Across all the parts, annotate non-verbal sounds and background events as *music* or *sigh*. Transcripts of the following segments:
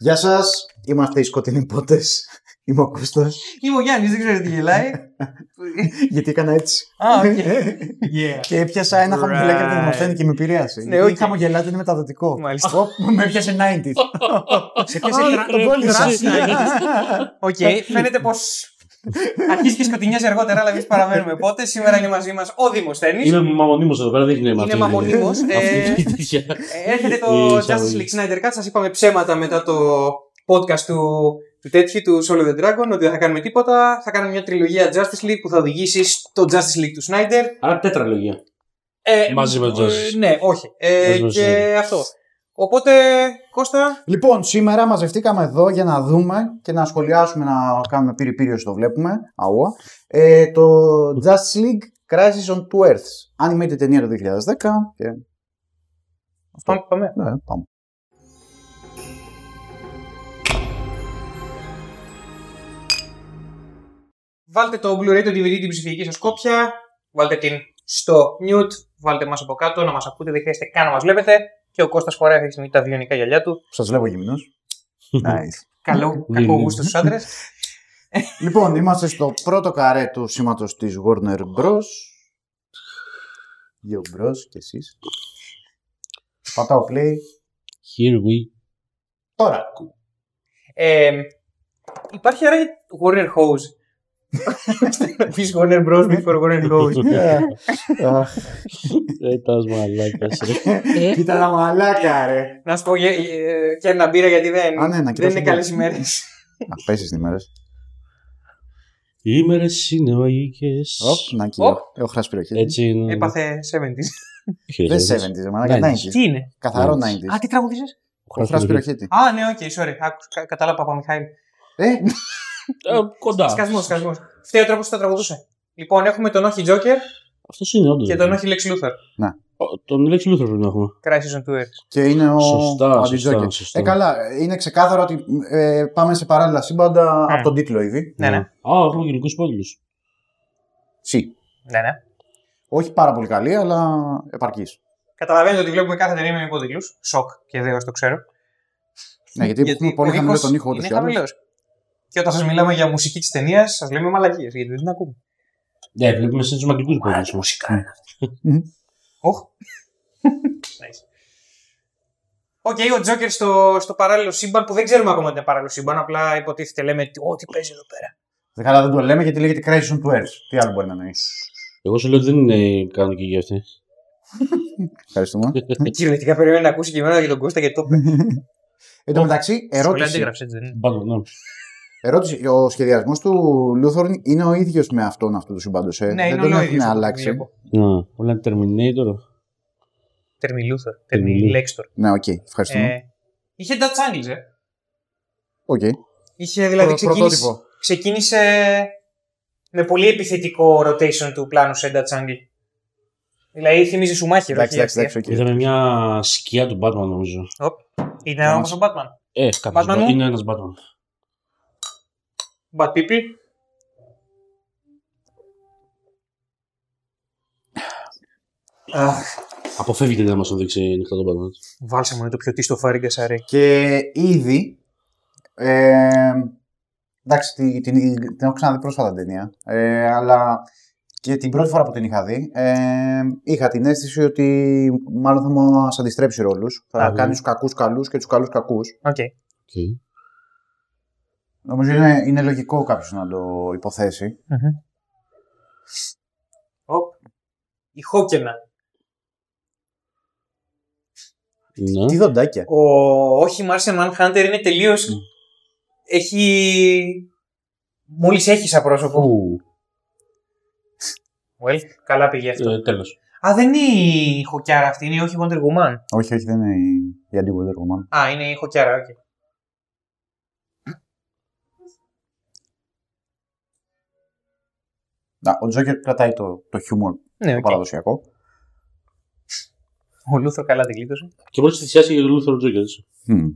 Γεια σας, είμαστε οι σκοτεινοί πότες. Είμαι ο Κώστας. Είμαι ο Γιάννης, δεν ξέρω τι γελάει. *laughs* Γιατί έκανα έτσι. Α, οκ. Yeah. Και έπιασα ένα χαμογελάκι από το Right. Δημοσθένη και με επηρέασε. Ναι, Γιατί οκ. χαμογελάτε είναι μεταδοτικό. Μάλιστα. Ωπ, με έπιασε 90. *laughs* Σε πιάσε Α, τρα- τον κόλλησα. Οκ, φαίνεται πως αρχίζεις και σκοτεινιάζεις αργότερα, αλλά εμείς παραμένουμε. Οπότε σήμερα είναι μαζί μας ο Δημοσθένη. Είμαι μαμονίμος εδώ πέρα, δεν είναι Είναι αυτή- μαμονίμος, *laughs* αυτή ε, η τέτοια. Έρχεται Η το Justice εισαγωγή. League Snyder Cut. Σας είπαμε ψέματα μετά το podcast του, του τέτοιου, του Solo the Dragon, ότι δεν θα κάνουμε τίποτα. Θα κάνουμε μια τριλογία Justice League που θα οδηγήσει στο Justice League του Snyder. Άρα τετραλογία. Ε, Μαζί με το ε, Justice. Ναι, όχι. Ε, Μαζί με το και αυτό. Οπότε, Κώστα, Λοιπόν, σήμερα μαζευτήκαμε εδώ για να δούμε και να σχολιάσουμε, να κάνουμε πύρι πύρι όσο το βλέπουμε. Αούα. Ε, το Justice League Crisis on Two Earths. Animated ταινία το 2010. Και... πάμε. πάμε. Ναι, πάμε. Βάλτε το Blu-ray, το DVD, την ψηφιακή σας κόπια. Βάλτε την στο mute. Βάλτε μας από κάτω να μας ακούτε. Δεν χρειάζεται καν να μας βλέπετε. Και ο Κώστας φοράει αυτή τη στιγμή τα βιονικά γυαλιά του. Σας βλέπω γυμνός. *laughs* nice. Καλό, Ναι, κακό ναι. γούστος στους άντρες. *laughs* λοιπόν, είμαστε στο πρώτο καρέ του σήματος της Warner Bros. Γιο Bros και εσείς. Πατάω play. Here we. Τώρα. Ε, υπάρχει άραγε Warner Hose. *laughs* Πεις Warner Bros. before Warner Hose. *laughs* Αχ, Ε, τας μαλάκας, ρε. Κοίτα τα μαλάκα ρε. να σου πω ε, ε, και ένα μπύρα γιατί δεν, Α, ναι, να δεν κοιτάξω είναι το- καλές ημέρες. Να πέσεις τις μέρες. Οι ημέρες είναι μαγικές. Οπ, να Οπ. Έχω χάσει περιοχή. Έτσι είναι. Έπαθε 70s. Όχι, ρε, Δεν δεν 70s, ρε μαλάκα, 90s. 90s. Τι είναι; Καθαρό Ναι. 90s. Α, τι τραγουδίζεις; Ο Χράς Πυροχέτη. Α, ναι, οκ, sorry. Άκουσα, κα- κατάλαβα Παπαμιχάηλ. Ε, Ε, Κοντά. Σκασμός, σκασμός. Φταίει ο τρόπος που τα τραγουδούσε. Λοιπόν, έχουμε τον όχι Joker Αυτός είναι όντως. και τον όχι Lex Luthor. Ο- Τον Lex Luthor πρέπει να έχουμε. Crisis on Two Earths. Και είναι ο Σωστά, ο σωστά, Αντιτζόκερ. σωστά. Ε, καλά, είναι ξεκάθαρο ότι ε, πάμε σε παράλληλα σύμπαντα Mm. από τον τίτλο ήδη. Ναι, ναι. Α, έχουμε γενικούς υπότιτλους. Σι. ναι, ναι. Όχι πάρα πολύ καλή, αλλά επαρκής. Καταλαβαίνετε ότι βλέπουμε κάθε ταινία με υπότιτλου. Σοκ και δέο το ξέρω. Ναι, γιατί, έχουμε πολύ ο χαμηλό ήχος τον ήχο ούτως είναι ή άλλως. Χαμηλός. Και όταν σας μιλάμε για μουσική της ταινίας, σας λέμε μαλακίες γιατί δεν την ακούμε. Ναι, βλέπουμε σε τους αγγλικούς υπότιτλους. μουσικά είναι αυτή. Μμμ. Όχ. Nice. Οκ, ο Τζόκερ στο, στο παράλληλο σύμπαν που δεν ξέρουμε ακόμα ότι είναι παράλληλο σύμπαν. Απλά υποτίθεται, λέμε ότι ό,τι παίζει εδώ πέρα. Δεν καλά δεν το λέμε γιατί λέγεται Crisis on Two Earths. Τι άλλο μπορεί να εννοεί. Εγώ σου λέω ότι δεν είναι κανονική για αυτή. Ευχαριστούμε. Κυριολεκτικά περιμένει να ακούσει και εμένα για τον Κώστα γιατί το είπε. Εν τω μεταξύ, Σχολεία ερώτηση. αντίγραψε, έτσι δεν είναι. Πάντως, ναι. ερώτηση. Ο σχεδιασμός του Λούθορν είναι ο ίδιος με αυτόν αυτού του σύμπαντο. Ε; Ναι, δεν είναι τον όλο έχουν ίδιος, αλλάξει. βλέπω. Ναι, όλα είναι Terminator. Τερμι-Luthor. Τερμιλού. Τερμιλέξτορ. Ναι, οκ. Ευχαριστούμε. Ε, είχε Dutch Angles, ε. Οκ. Είχε δηλαδή Προ- ξεκίνησε, πρωτότυπο. ξεκίνησε με πολύ επιθετικό rotation του πλάνου σε Dutch Angle. Δηλαδή θυμίζει σου μάχη Εντάξει, εντάξει, εντάξει. οκ. Είδαμε μια σκιά του Batman νομίζω. Είναι Να όμως μας- ο Batman. Ε, κάποιος Batman Ba- μου; είναι ένας Batman. Bad people. Αχ, Αποφεύγετε να μας τον δείξει ανοιχτά τον Batman. Βάλσε μου είναι το πιο τίστο φάριγκα αρέ. Και ήδη. Ε, εντάξει, την, την, την έχω ξαναδεί πρόσφατα την ταινία. Ε, αλλά και την πρώτη φορά που την είχα δει, ε, είχα την αίσθηση ότι μάλλον θα μας αντιστρέψει ρόλους. Θα Α, κάνει ναι. τους κακούς καλούς και τους καλούς κακούς. Οκ. Okay. Νομίζω είναι, είναι λογικό κάποιος να το υποθέσει. Οπ. Η Χόκενα. Ναι. Τι δοντάκια. Ο όχι Martian Manhunter είναι τελείως... Έχει... Μόλις έχει σαν πρόσωπο. Ου, Well, καλά πήγε αυτό. ε, τέλος. Α, δεν είναι η Χοκιάρα αυτή, είναι η όχι Wonder Woman. Όχι, όχι, δεν είναι η, η αντίποδο Roman. Α, είναι η Χοκιάρα, οκ. Να, ο Τζόκερ κρατάει το, το χιούμορ Ναι, το οκ. παραδοσιακό. Ο Λούθο καλά την κλείτωσε. Και μόλις θυσιάσεις για τον Luthor Joker, έτσι. Μμμ.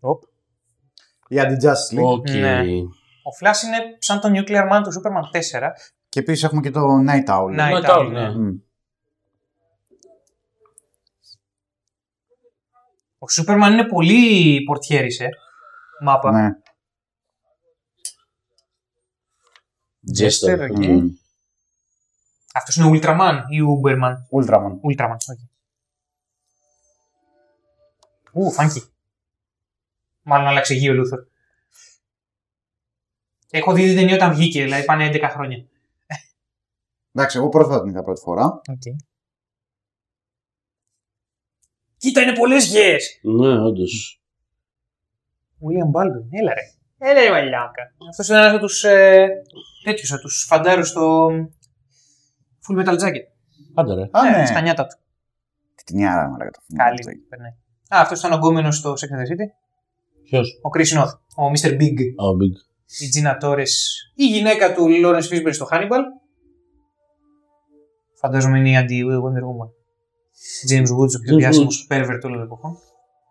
Οπ. Η Anti-Justice League. Οκ. Ναι. Ο Flash είναι σαν το Nuclear Man του Superman 4. Και επίσης έχουμε και το Night Owl. Night Night Owl, Owl, ναι. ναι. Μμ. Ο Σούπερμαν είναι πολύ πορτιέρης, ε. Μάπα. Ναι. Jester, Jester. οκ. Μμ. Αυτός είναι Ultraman ή Uberman. Ultraman. Ultraman, οκ. Ου, funky. Μάλλον άλλαξε γη ο Luthor. Έχω δει την ταινία όταν βγήκε, δηλαδή πάνε 11 χρόνια. Εντάξει, εγώ πρόσφατα την είδα πρώτη φορά. Okay. Κοίτα, είναι πολλές γέες! Ναι, όντως. William Baldwin, έλα ρε. Έλα ρε μαλλιάκα. Αυτός είναι ένας από τους ε, τέτοιους, από τους φαντάρους στο Full Metal Jacket. Άντε ρε. Α, Ε, ναι. Στα νιάτα τους. Τι νιάρα, μαλάκα το film. Καλή. περνάει. Α, αυτός ήταν ο γκόμενος στο Sex and the City. Ποιος; Ο Chris Noth, ο Mr. Big. Α, ο Big. η Gina Torres, η γυναίκα του Lawrence Fishburne στο Hannibal. Φαντάζομαι είναι η αντι-Wonder Woman. James Woods, ο πιο James διάσημος Woods. pervert όλων των εποχών.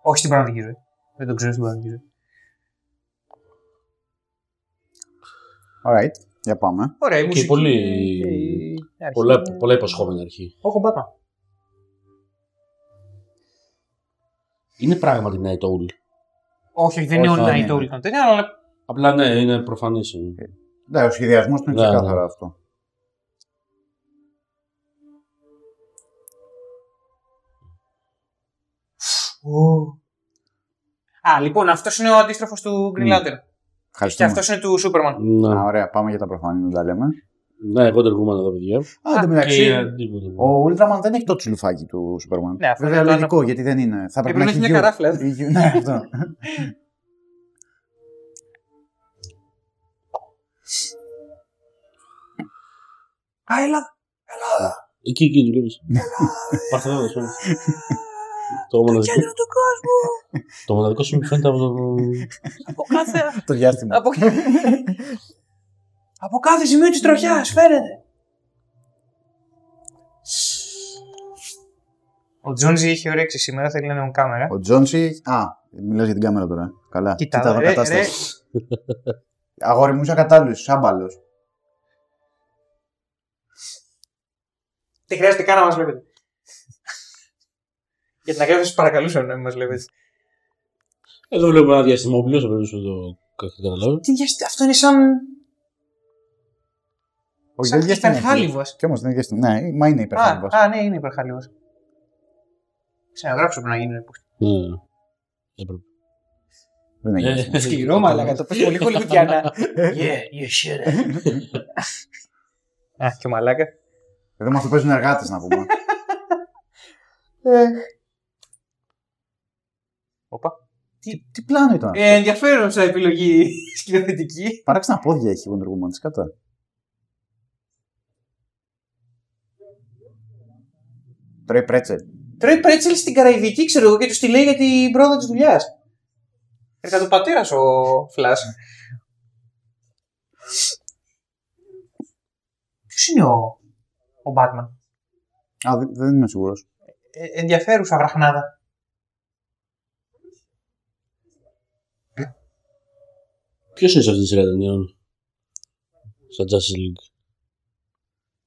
Όχι στην πραγματική ζωή. Δεν τον ξέρω στην πραγματική ζωή. Alright, για πάμε. Ωραία, η Και μουσική. πολύ- και η αρχή. Πολλά, πολλά υποσχόμενη αρχή. Όχι, ο Batman. Είναι πράγματι Night Owl. Όχι, όχι, δεν είναι Όχι, all δεν night είναι. all των τέτοιων, αλλά Απλά ναι, είναι προφανής. Ναι, ο σχεδιασμός του είναι Ναι, ξεκάθαρο ναι. αυτό. Α, λοιπόν, αυτός είναι ο αντίστροφος του Green Μμ. Lantern. Και Ευχαριστούμε. αυτός είναι του Superman. Ναι. Α, ωραία, πάμε για τα προφανή, δεν τα λέμε. Ναι, εγώ τεργούμαι εδώ, παιδιά. Α, εν τω Και μεταξύ, αντίποτε. ο Ultraman δεν έχει το τσιλουφάκι του Superman. Ναι, αυτό Βέβαια, είναι το λογικό, γιατί δεν είναι. Θα πρέπει πρέπει να να έχει έχει μια γιου. καράφλα. Η γιου- Ναι, αυτό. Α, έλα. Εκεί, εκεί δουλεύεις. Παρθενόνα, *laughs* Το μοναδικό, Κέντρο του κόσμου. το μοναδικό σου μου φαίνεται από το. Από κάθε. Το διάστημα. από... από κάθε σημείο της τροχιάς, φαίνεται. Ο Τζόνζι είχε όρεξη σήμερα, θέλει να είναι on κάμερα. Ο Τζόνσι. Α, μιλάς για την κάμερα τώρα. Καλά. Κοίτα, Κοίτα εδώ ρε, κατάσταση. Αγόρι μου, είσαι ακατάλληλο, άμπαλο. Δεν χρειάζεται καν να μας βλέπετε. Για την ακρίβεια, σας παρακαλούσα να μην μας βλέπετε. Εδώ βλέπουμε ένα διαστημόπλαιο, θα πρέπει να το καταλάβω. Τι διαστη- Αυτό είναι σαν. Όχι, σαν δεν διάστημα. υπερχάλιβος. Κι όμως δεν είναι διάστημα. Ναι, μα είναι υπερχάλιβος. Α, α, ναι, είναι υπερχάλιβος. Ξαναγράψω πρέπει να γίνει. Ναι. Έπρεπε. Δεν είναι Ε, διάστημα. Σκληρό μαλάκα, το πες πολύ χολιγουτιανά. *laughs* Yeah, you should. Α, και ο μαλάκα. Εδώ μας το παίζουν εργάτες να πούμε. Όπα. τι, τι πλάνο ήταν αυτό; Ε, ενδιαφέρον σαν επιλογή *laughs* σκηνοθετική. Παράξενα πόδια έχει η Wonder Woman της κατά. Τρώει πρέτσελ. Τρώει πρέτσελ στην Καραϊβική, ξέρω εγώ, και τους τη λέει για την πρόοδο της δουλειάς. Έρχεται του πατέρας ο Φλάς. Ποιος είναι ο, ο Batman; Α, δεν, δεν είμαι σίγουρος. Ε, ενδιαφέρουσα βραχνάδα. Ποιος είναι σε αυτή τη σειρά ταινιών, στα Justice League;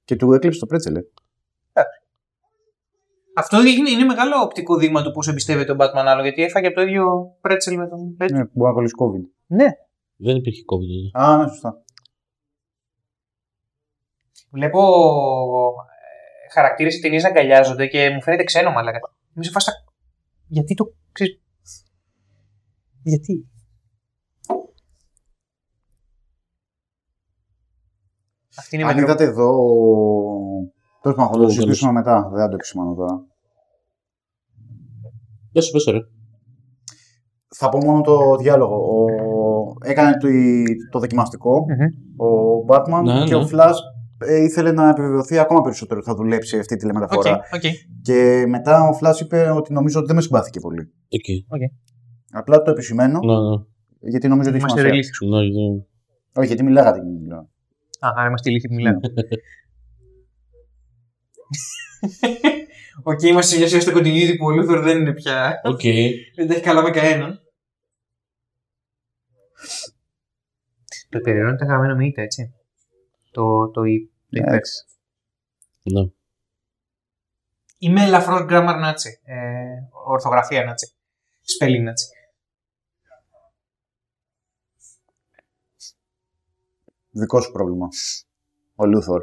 Και του έκλειψε το πρέτσελ. ε. Αυτό είναι, είναι μεγάλο οπτικό δείγμα του πώς εμπιστεύεται ο Batman άλλο, γιατί έφαγε από το ίδιο πρέτσελ με τον Πέτρο. Ναι, μπορεί να κολλήσει COVID. Ναι. Δεν υπήρχε COVID τότε. Α, ναι, σωστά. Βλέπω ε, χαρακτήρες σε ταινίε να αγκαλιάζονται και μου φαίνεται ξένο μαλάκα. Είμαι σε φάση. τα- Γιατί το. Ξέρεις... Γιατί; Αυτή είναι η Αν μετρο... είδατε εδώ. Τέλος πάντων, θα το Ω, συζητήσουμε μετά. Δεν θα το επισημάνω τώρα. Πες το, πες το, ρε. Θα πω μόνο το διάλογο. Ο... Έκανε το, το δοκιμαστικό Μμμ. ο Batman Ναι, και ναι. ο Flash ε, ήθελε να επιβεβαιωθεί ακόμα περισσότερο ότι θα δουλέψει αυτή τη Οκ, τηλεμεταφορά. οκ. Και μετά ο Flash είπε ότι νομίζω ότι δεν με συμπάθηκε πολύ. Εκεί. Απλά το επισημαίνω Ναι, ναι. γιατί νομίζω ότι έχει Είμαστε σημασία. ρελίθιοι. Ναι, ναι. Όχι, γιατί μιλάγατε. μιλάω. Α, άρα είμαστε ηλίθιοι που μιλάμε. Οκ, είμαστε σε μια σειρά στο continuity που ο Λούθορ δεν είναι πια. Οκ. Δεν τα έχει καλά με κανέναν. Το υπερηρώνει ήταν γραμμένο με ήττα, έτσι. Το, το, η- το υπέρ. Εντάξει. Ναι. Είμαι ελαφρώς grammar Nazi. Ε, ορθογραφία Nazi. Spelling έτσι. Δικό σου πρόβλημα. Ο Λούθορ.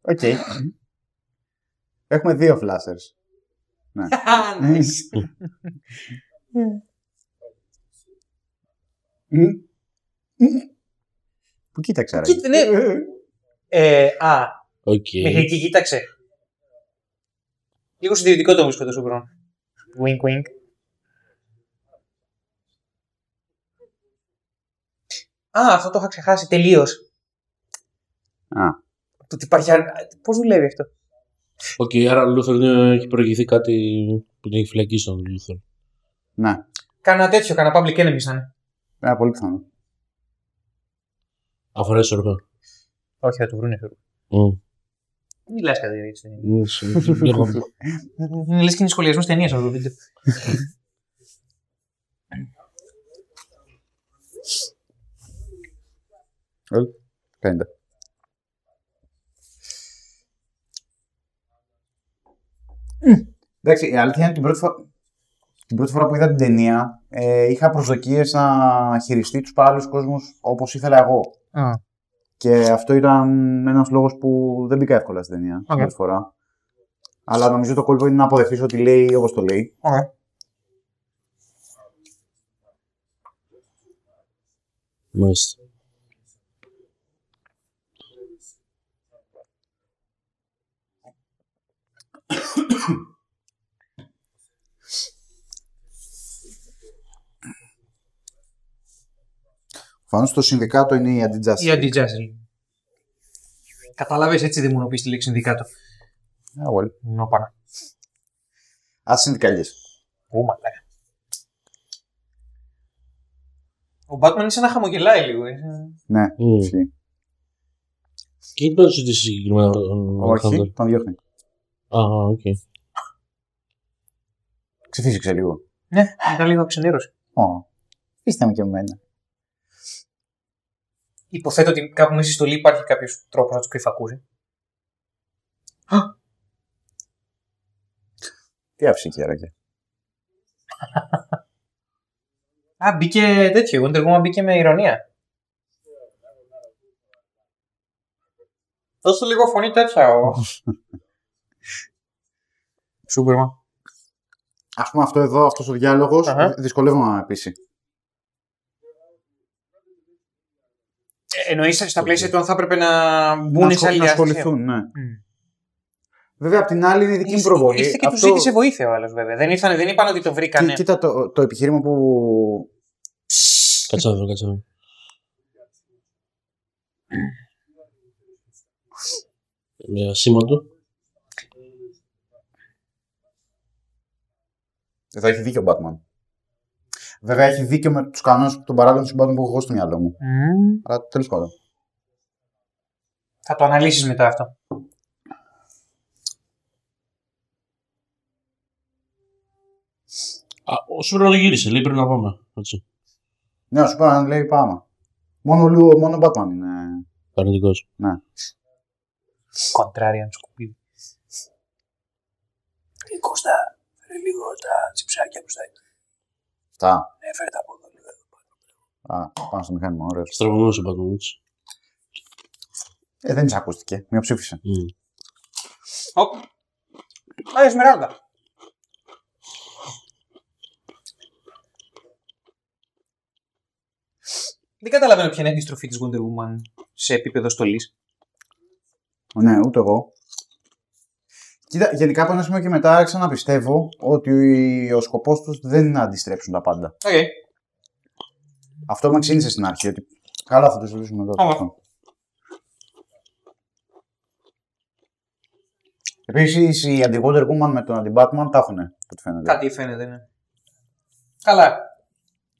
Οκ. Έχουμε δύο flashers. Ναι. *laughs* Nice. Πού κοίταξε, ρε. Κοίτα, ναι. Ε, α, Οκ. μέχρι εκεί κοίταξε. Λίγο συντηρητικό το βρίσκω το Σούμπρον. Wink wink. Α, αυτό το είχα ξεχάσει τελείως. Α, Το ότι υπάρχει. Πώς δουλεύει αυτό; Οκ, άρα ο Λούθορ είναι- έχει προηγηθεί κάτι που την έχει φυλακίσει τον Λούθορ. ναι. Κάνα τέτοιο, κάνα public enemy θα είναι. Ναι, πολύ πιθανό. Αφορά ισορροπία. Όχι, θα του βρούνε. θεωρώ. Μμ. Μιλά κάτι έτσι. Μμ, σε- Γιώργο. Λες και είναι σχολιασμός ταινίας αυτό το βίντεο. *laughs* Well, kinda. Εντάξει, η αλήθεια είναι την πρώτη, φορά, την πρώτη φορά που είδα την ταινία ε, είχα προσδοκίες να χειριστεί τους παράλληλους κόσμους όπως ήθελα εγώ. Και αυτό ήταν ένας λόγος που δεν μπήκα εύκολα στην ταινία την Οκ. πρώτη φορά. Αλλά νομίζω το κόλπο είναι να αποδεχτείς ότι λέει όπως το λέει. Ωραία. Μάλιστα. Φανώς το συνδικάτο είναι η αντιτζάση. Ή αντιτζάσιλ. Κατάλαβε έτσι δαιμονοποιήσει τη λέξη συνδικάτο. Ah, well. Νόπανα. Ας συνδικαλίες. Ού, μαλάκα. Ο Batman είναι σαν να χαμογελάει λίγο. ε. Ναι, Μμ. ισχύει. Και γιατί πάντως ότι συγκεκριμένα τον Όχι, Hunter. τον διώχνει. Α, οκ. Ξεφύσηξε λίγο. Ναι, ήταν λίγο ξενέρωση. Ω, Είστε με και εμένα. Υποθέτω ότι κάπου μέσα στη στολή υπάρχει κάποιος τρόπος να τους κρυφακούσει. Τι άψη άραγε. *laughs* Α, μπήκε τέτοιο. Η Wonder Woman μπήκε με ηρωνία. Δώσε λίγο φωνή τέτοια ο. *laughs* Σούπερμαν. Α πούμε αυτό εδώ, αυτός ο διάλογος, Αχα. δυσκολεύομαι να με πείσει. Εννοείς στα πλαίσια του αν θα έπρεπε να μπουν να, σε άλλη να διάσταση. ασχοληθούν, ναι. Μμ. Βέβαια, απ' την άλλη είναι η δική μου Ήρθε- προβολή. Ήρθε και τους ζήτησε βοήθεια ο άλλος βέβαια. Δεν, ήρθαν, δεν είπαν ότι το βρήκανε. Κοί- Κοίτα το, το επιχείρημα που. Κάτσε να δω, κάτσε να δω. Με ασήμαντο. Εδώ έχει δίκιο ο Batman. Βέβαια, έχει δίκιο με τους κανόνες των παράλληλων συμπάτων που έχω εγώ στο μυαλό μου. Μμ. Αλλά τέλος πάντων. Θα το αναλύσεις μετά αυτό. Α, ο Σούπερμαν το γύρισε, λέει πρέπει να πάμε. Έτσι. Ναι, σου είπα να λέει πάμε. Μόνο, ο Λου- μόνο ο Batman είναι. Αρνητικός. Ναι. Κοντράριαν σκουπίδι. Ε, Κώστα, φέρε λίγο τα τσιψάκια μπροστά. Αυτά. Ε, φέρε τα από εδώ λίγο. Α, πάνω στο μηχάνημα, ωραίο. Στραβωμένος ο Batman, έτσι. Ε, δεν της ακούστηκε. Μειοψήφισε. Μμ. Οπ. Α, Εσμεράλδα. Δεν καταλαβαίνω ποια είναι η αντιστροφή της Wonder Woman σε επίπεδο στολής. Ναι, ούτε εγώ. Κοίτα, γενικά από ένα σημείο και μετά άρχισα να πιστεύω ότι ο σκοπός τους δεν είναι να αντιστρέψουν τα πάντα. Οκ. Αυτό με ξύνησε στην αρχή. Ότι... Καλά, θα το συζητήσουμε μετά. Ωραία. Επίσης, οι αντι-Wonder Woman με τον αντι-Batman τα έχουν, από ό,τι φαίνεται. Κάτι φαίνεται, ναι. Καλά.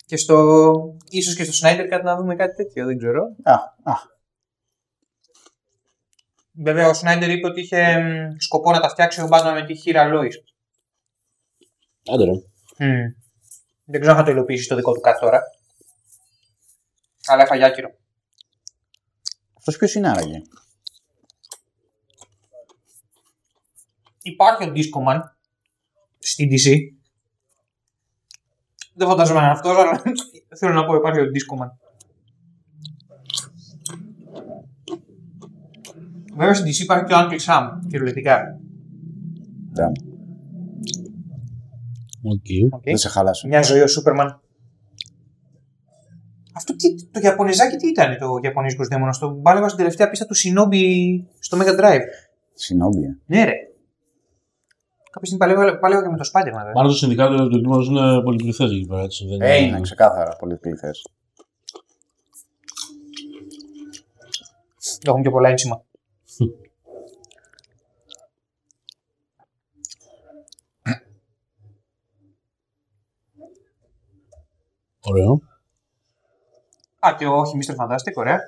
Και στο... Ίσως και στο Snyder κάτι να δούμε κάτι τέτοιο, δεν ξέρω. Α, α, Βέβαια, ο Snyder είπε ότι είχε μ, σκοπό να τα φτιάξει ο Batman με τη χείρα Lois. Άντε ρε. Δεν ξέρω αν θα το υλοποιήσει στο δικό του κάτι τώρα. Αλλά έφαγε άκυρο. αυτός ποιος είναι άραγε; Υπάρχει ο Discoman στην DC. Δεν φαντάζομαι να είναι αυτός, αλλά *laughs* θέλω να πω υπάρχει ο Discoman. Βέβαια στην DC υπάρχει και ο Uncle Sam, κυριολεκτικά. Damn. Οκ. Οκ. Δεν σε χάλασε. Μια ζωή ο Σούπερμαν. Αυτό τι, το Ιαπωνεζάκι τι ήταν το Ιαπωνέζικο δαίμονας; Το μπάλευα στην τελευταία πίστα του Shinobi στο Mega Drive. Συνόμπια. Ναι, ρε. Κάποια στιγμή παλεύα, παλεύα και με το Spider-Man. βέβαια. Μάλλον το συνδικάτο του εγκλήματο είναι πολυπληθές εκεί πέρα. Έτσι. Δεν Ε, είναι ξεκάθαρα πολύ πληθέ. Έχουν και πολλά ένσημα. Ωραίο. Α, και όχι, Mr. Fantastic, ωραία.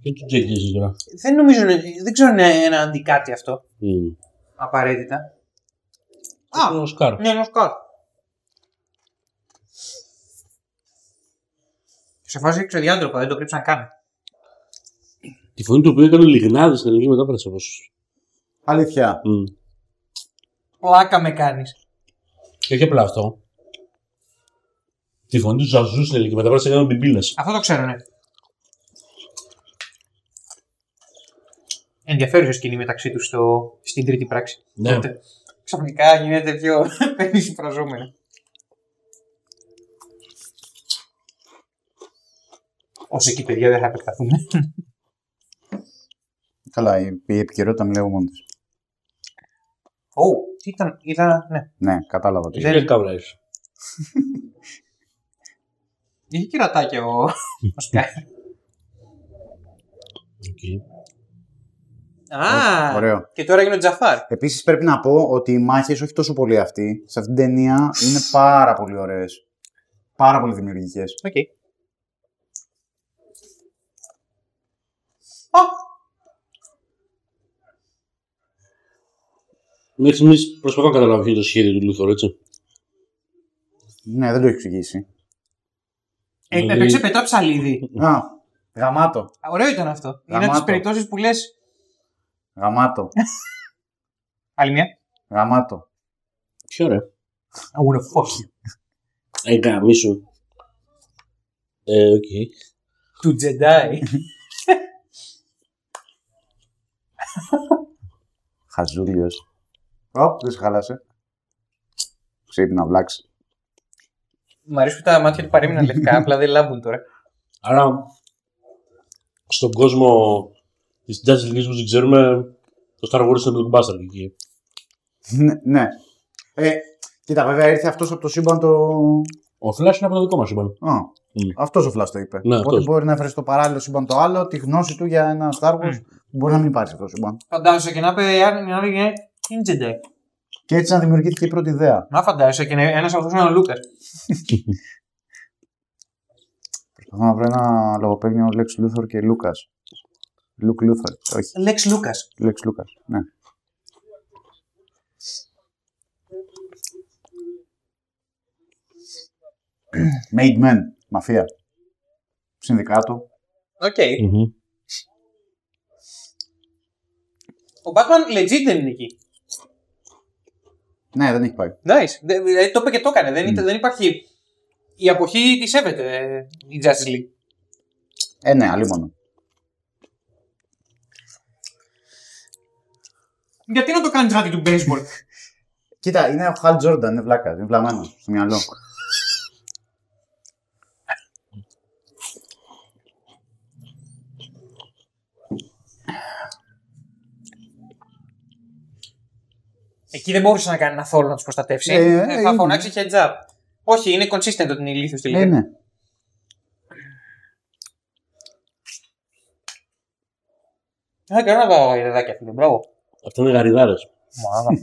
Και του Τζέκι εσύ τώρα; Δεν νομίζω, δεν ξέρω αν είναι ένα αντικάτι αυτό. Μμ. Απαραίτητα. Α, ο Σκάρ. Ναι, είναι ο Σκάρ. Σε φάση εξωδιάντροπα, δεν το κρύψαν καν. Τη φωνή του οποίου έκανε ο Λιγνάδη στην ελληνική μετάφραση όπω. Αλήθεια. Πλάκα με κάνεις. Και όχι απλά αυτό. Τη φωνή του Ζαζού στην ελληνική μετάφραση έκανε ο Μπιμπίλα. Αυτό το ξέρω, ναι. Ενδιαφέρουσα σκηνή μεταξύ τους στο... στην τρίτη πράξη. Ναι. Τότε ξαφνικά γίνεται πιο *laughs* περισυφραζόμενο. Όσο εκεί παιδιά δεν θα επεκταθούμε. Καλά, η, η επικαιρότητα μιλάει μόνος της. Ω, τι ήταν, είδα, ναι. Ναι, κατάλαβα τι. Δεν- Δεν καύλα είσαι. Είχε κερατάκια ο, ο Σκάι. Οκ. Α, Ωραίο. και τώρα έγινε ο Τζαφάρ. Επίσης πρέπει να πω ότι οι μάχες, όχι τόσο πολύ αυτοί, σε αυτήν την ταινία είναι πάρα πολύ ωραίες. Πάρα πολύ δημιουργικές. Οκ. Α, Μέχρι στιγμής προσπαθώ να καταλάβω ποιο είναι το σχέδιο του Λούθορ, έτσι. Ναι, δεν το έχει εξηγήσει. ε, Δηλαδή- έπαιξε πέτρα ψαλίδι. Α, γαμάτο. Ωραίο ήταν αυτό. Είναι από Γαμάτο. τις περιπτώσεις που λες. Γαμάτο. *laughs* Άλλη μια. Γαμάτο. Ποιο ρε; I wanna fuck you. Ε, γαμίσου. Ε, οκ. Του Τζεντάι. Χαζούλιος. Ω, δεν σε χάλασε. Ξύπνα, βλάξει. Μ' αρέσει που τα μάτια του παρέμειναν λευκά, *laughs* απλά δεν λάμπουν τώρα. Άρα, στον κόσμο της Justice League που δεν ξέρουμε, το Star Wars είναι το Blockbuster εκεί. ναι, ναι. Ε, κοίτα, βέβαια ήρθε αυτός από το σύμπαν το. Ο Flash είναι από το δικό μας σύμπαν. Α, Μμ. αυτός ο Φλάς το είπε. Ναι, Οπότε αυτός. μπορεί να έφερε στο παράλληλο σύμπαν το άλλο, τη γνώση του για ένα Star Wars Μμ. που μπορεί να μην υπάρχει σε αυτό το σύμπαν. Φαντάζεσαι και να πει η άλλη μια άλλη γενιά. Είναι Τζεντάι. Και έτσι να δημιουργήθηκε η πρώτη ιδέα. Να φαντάζεσαι και ένας από αυτούς είναι ο Λούκας. Προσπαθώ να βρω ένα λογοπαίγνιο Lex Luthor και Lucas. Luke Luthor. Όχι, Λέξ Λούκα. Lex Lucas. Ναι. Made Men. Μαφία. Συνδικάτο. Οκ. Μμμ. Ο Batman legit δεν είναι εκεί. Ναι, δεν έχει πάει. Nice. Δε- δηλαδή, το είπε και το έκανε. Δεν, ήταν- δεν υπάρχει. Η αποχή τη σέβεται ε, η Justice League. Ε, ναι, αλλή μόνο. Γιατί να το κάνεις κάτι του baseball; *laughs* Κοίτα, είναι ο Χαλ Τζόρνταν, είναι βλάκα. Είναι βλαμμένο στο μυαλό. Εκεί δεν μπορούσε να κάνει ένα θόλο να τους προστατεύσει. Ε, Ε, ε, θα είναι. φωνάξει heads up. Όχι, είναι consistent ότι είναι ηλίθιος στη Ε, λίγα. ναι. Ε, καιρό να πάω γαϊδάκια, φίλε. Μπράβο. Αυτά είναι γαριδάρες. Μαλάκα.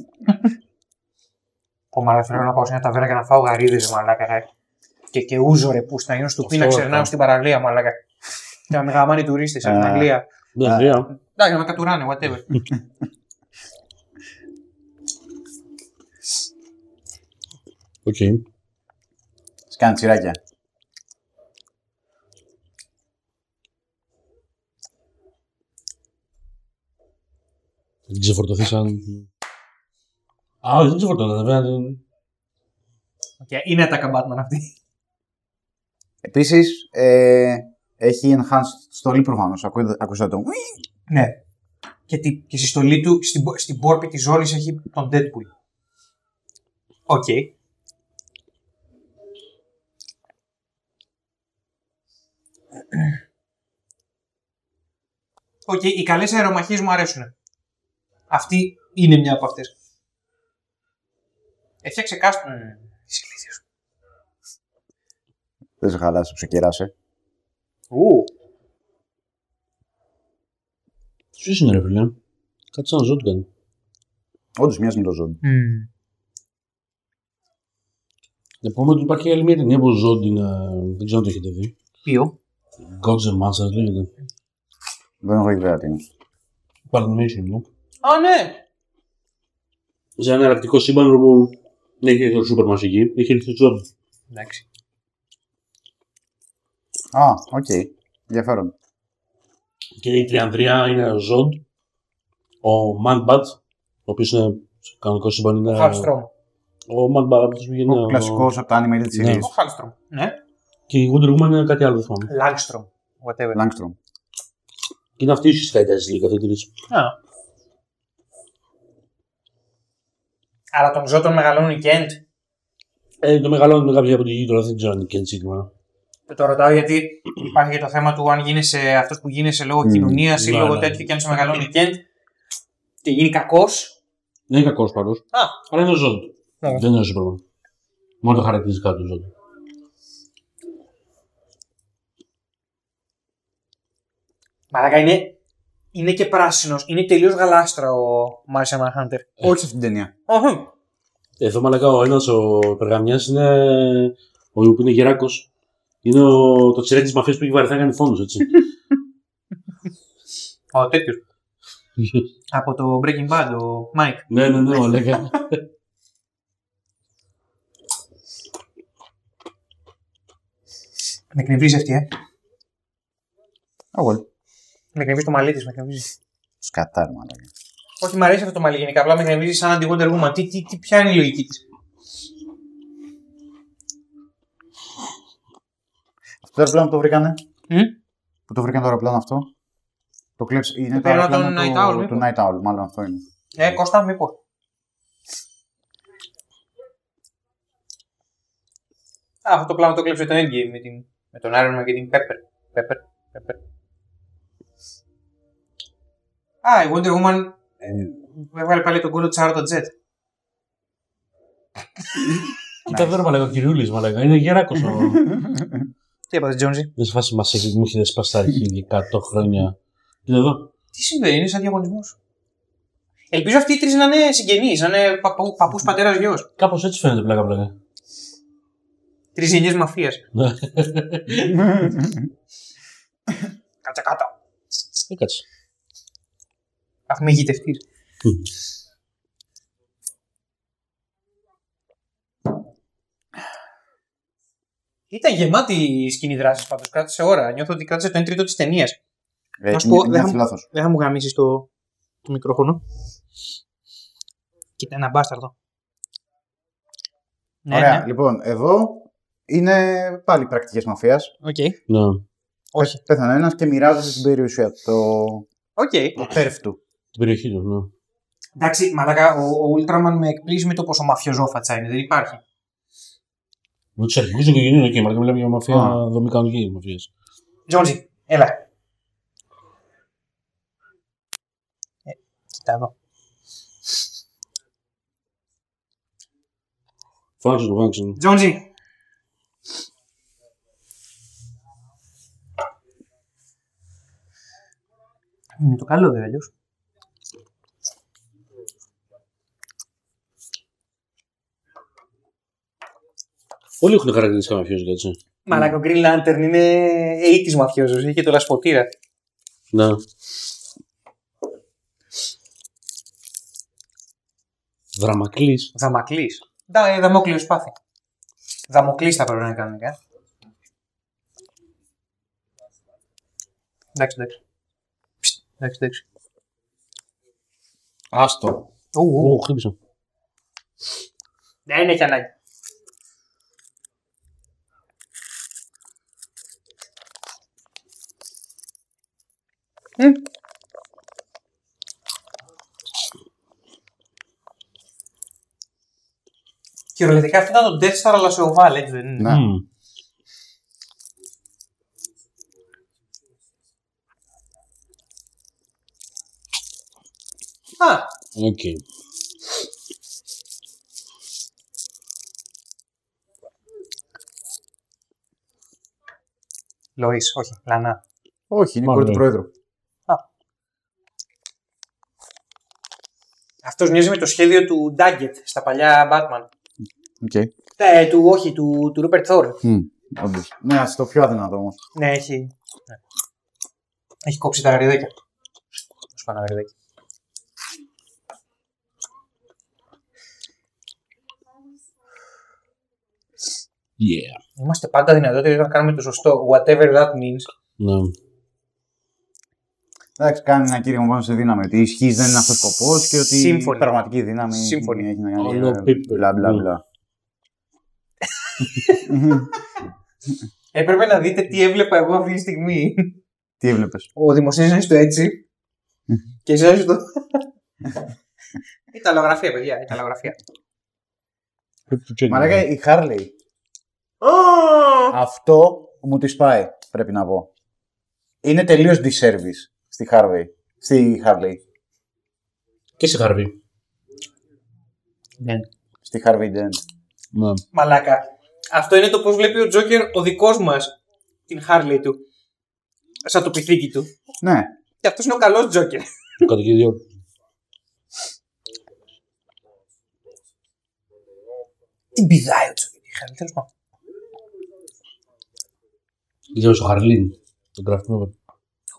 Πω μαλάκα, θέλω να πάω σε μια ταβέρνα και να φάω γαρίδες, μαλάκα. ρε. Και, και ούζο ρε που στα στο πει να Αυτό, ξερνάω αυτό. στην παραλία, μαλάκα. Και να με γαμάνε οι τουρίστες από την Α. Αγγλία. Δεν τρία. Εντάξει, να με κατουράνε, whatever. *laughs* Οκ. Σκάνε τσιράκια. Την ξεφορτωθείς σαν. Α, όχι, δεν ξεφορτώνεται. βέβαια, την- Okay. Είναι τα Batman αυτή. Επίσης, ε, έχει enhanced στολή προφανώς. Ακούσατε το. Ναι. Και, τη, και στη στολή του, στην, πο- στην πόρπη της ζώνης έχει τον Deadpool. OK. OK, οι καλές αερομαχίες μου αρέσουν. Αυτή είναι μια από αυτές. Έφτιαξε κάστρο. Είσαι ηλίθιος. Δεν σε χαλάσει, ξεκεράσαι. Ου. Ποιος είναι, ρε φίλε; Κάτι σαν ζώο του κάνει. Όντως μοιάζει με το ζώο. Να πούμε ότι υπάρχει άλλη μια ταινία που ζώνη είναι. Δεν ξέρω αν το έχετε δει. Ποιο; Gods and Monsters λέγεται. Δεν έχω ιδέα τι είναι. Animation, ναι. Α, ναι. Σε ένα εναλλακτικό σύμπαν όπου δεν έχει έρθει ο Σούπερ εκεί, έχει έρθει ο Ζοντ. Εντάξει. Α, οκ. Ενδιαφέρον. Και η τριανδρία είναι ο Ζοντ, ο Manbat, ο οποίος είναι σε κανονικό σύμπαν είναι. Ο Χάλστρομ. Ο Manbat, αυτό που είναι. Ο κλασικός από τα animated Ναι. series. Ο Χάλστρομ. Ναι. Και η Wonder Woman είναι κάτι άλλο, δεν θυμάμαι. Λάγκστρομ. Whatever. Langstrom. Και είναι αυτή η Sky Justice League, αυτή η τρεις. Α. Άρα τον ζω τον μεγαλώνουν οι Κέντ. Ε, το μεγαλώνει με κάποια από τη γη, τώρα δεν ξέρω αν είναι και έτσι συγκεκριμένα. Το ρωτάω γιατί υπάρχει και το θέμα του αν γίνεσαι αυτός που γίνεσαι λόγω Μμμ. κοινωνίας ή Ναι, λόγω ναι. τέτοιου και αν σε μεγαλώνει η Κέντ και γίνει κακός; Δεν είναι κακός πάντως. Α, Αλλά είναι ο Ζοντ. Ναι. Δεν είναι ο Σούπερμαν. Μόνο τα χαρακτηριστικά του Ζοντ. Μαλάκα είναι, είναι και πράσινος. Είναι τελείως γαλάστρα ο Martian Manhunter. Όχι σε αυτήν την ταινία. Οχι. Εδώ μαλακά ο ένας ο Περγαμιάς είναι. Ο που είναι γεράκος. Είναι ο, το τσιρέκι της μαφίας που έχει βαρεθεί να κάνει φόνους, έτσι. *laughs* Ο τέτοιος. Από το Breaking Bad, ο Mike. ναι, ναι, ναι, ο Λέγκα. Με εκνευρίζει αυτή, ε. Εγώ. Με εκνευρίζει το μαλλί της, με εκνευρίζει. Σκατάρ, μαλάκα. Όχι, μου αρέσει αυτό το μαλλί γενικά. Απλά με εκνευρίζει σαν αντι Wonder Woman. Τι, τι, τι, ποια είναι η λογική της; Αυτό το αεροπλάνο που το βρήκανε; Μμ; Που το βρήκαν το αεροπλάνο αυτό; Το κλέψε. Είναι το πήραν αεροπλάνο τον του, Night Owl, του μήπως; Night Owl. Μάλλον αυτό είναι. Ε, Κώστα, μήπως. Α, αυτό το πλάνο το κλέψε το Endgame με, την, με τον Iron Man και την Pepper. Pepper, Pepper. Α, η Wonder Woman ε, έβγαλε πάλι τον κόλλο της Άρα το Jet. Κοίτα εδώ ρε μαλακά, ο κυριούλης μαλακά. Είναι γεράκος ο. Τι είπατε, Τζόνζι; Δεν σε φάση μας έχει, μου έχει δεσπάσει τα αρχίδια 100 χρόνια. Κοίτα εδώ. Τι συμβαίνει, είναι σαν διαγωνισμός. Ελπίζω αυτοί οι τρεις να είναι συγγενείς, να είναι παππού, παππούς πατέρας γιος. Κάπως έτσι φαίνεται πλάκα πλάκα. Τρεις γενιές μαφίας. Ναι. Κάτσε κάτω. Ε, κάτσε. Αχ, με γητευτεί. Ήταν γεμάτη η σκηνή δράσης πάντως. Κράτησε ώρα. Νιώθω ότι κράτησε το 1 τρίτο της ταινίας. Ε, Να σου είναι- πω, είναι δεν θα- φιλάθος. Δεν θα μου γαμίσεις το, το μικρόφωνο. Κοίτα, ένα μπάσταρδο. Ναι, Ωραία. ναι. Λοιπόν, εδώ είναι πάλι πρακτικές μαφίας. Οκ. Ναι. Όχι. Πέθανε ένας και μοιράζεται την περιουσία του. Το, Οκ. το turf του. Την περιοχή τους, ναι. Εντάξει, μαλάκα, ο, ο Ultraman με εκπλήσει με το πόσο μαφιοζόφατσα είναι. Δεν υπάρχει. Με τους αρχηγούς οικογενειών εκεί, μαλάκα μιλάμε για μαφία Α. δομή κανονική μαφίας. Τζόρτζι, έλα. Ε, κοίτα εδώ. Φάξε το, φάξε το. Τζόρτζι. Είναι το καλό, δε αλλιώς. Όλοι έχουν χαρακτηριστικά μαφιόζικα, έτσι. Μαλάκα, ο Green Lantern είναι 80's μαφιόζος, είχε το λασποτήρα. Ναι. Δραμακλής. Δαμακλής. Δα, ε, Δαμόκλειος πάθη. Δαμοκλής θα πρέπει να είναι κανονικά. Εντάξει, εντάξει. Ψ, Εντάξει, εντάξει. Άστο. Ω, χτύπησα. Δεν έχει ανάγκη. Μμ. Κυριολεκτικά αυτό ήταν το Death Star αλλά σε oval, έτσι δεν είναι. Ναι. Μμ. Α, Οκ. Λόις, όχι, Λάνα. Όχι, είναι η Μάλλον. κόρη του Πρόεδρου. Αυτός μοιάζει με το σχέδιο του Daggett στα παλιά Batman. Οκ. Ε, του, όχι, του, του Rupert Thorne. Μμ, όντως. Ναι, ας το πιο αδυνατό όμως. Ναι, έχει. ναι. Έχει κόψει τα γαριδάκια. Σου πάνε γαριδάκια. Yeah. Είμαστε πάντα δυνατότεροι όταν κάνουμε το σωστό. Whatever that means. Ναι. Εντάξει, κάνει ένα κύριο μόνο σε δύναμη. Ότι η ισχύς δεν είναι αυτός ο σκοπός και ότι Σύμφωνοι. η πραγματική δύναμη Σύμφωνοι. έχει να κάνει. Όλο ε, πίπερ. Μπλα μπλα Ναι. μπλα. Έπρεπε να δείτε τι έβλεπα εγώ αυτή τη στιγμή. Τι έβλεπες; Ο δημοσίευσε το έτσι. *laughs* και εσύ το. *laughs* Ιταλογραφία, παιδιά, Ιταλογραφία. Μα λέγα η Χάρλεϊ. Αυτό μου τη πάει, πρέπει να πω. Είναι τελείως disservice στη Harvey. Στη Harley. Και σε Χαρβί. Ναι. Στη Harvey Dent. Ναι. Μαλάκα. Αυτό είναι το πώς βλέπει ο Τζόκερ ο δικός μας την Χάρλι του. Σαν το πυθίκι του. Ναι. Και αυτός είναι ο καλός Τζόκερ. Το κατοικίδιο. Την πηδάει ο Τζόκερ. η Χάρλι, τέλος πάντων. Είδαμε στο Χαρλίν. Τον γραφικό.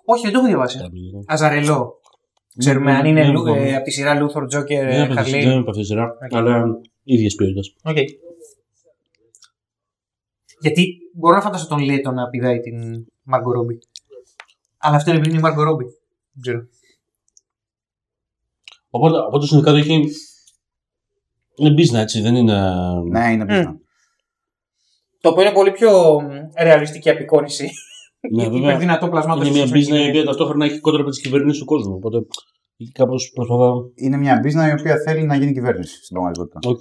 Όχι, δεν το έχω διαβάσει. Αζαρελό. Ξέρουμε αν είναι Ναι, Λου- ναι. ε, από τη σειρά Λούθορ Τζόκερ Δεν είναι Χαρλί. από αυτή τη σειρά, Οκ. αλλά ίδιες ποιότητα. Οκ. Γιατί μπορώ να φανταστώ τον Λέτο να πηδάει την Μάργκο Ρόμπι. Αλλά αυτό είναι επειδή είναι η Μάργκο Ρόμπι. Δεν ξέρω. Οπότε, οπότε στην κάτω έχει. Είναι business έτσι, δεν είναι. Ναι, είναι πίσω. Το οποίο είναι πολύ πιο μ, ρεαλιστική απεικόνηση. Ναι, βέβαια. Υπερδυνατό πλασμάτο. Είναι μια business η οποία ταυτόχρονα έχει κόντρα με τις κυβερνήσεις του κόσμου. Οπότε κάπως προσπαθώ. Είναι μια business η οποία θέλει να γίνει κυβέρνηση στην πραγματικότητα. Οκ.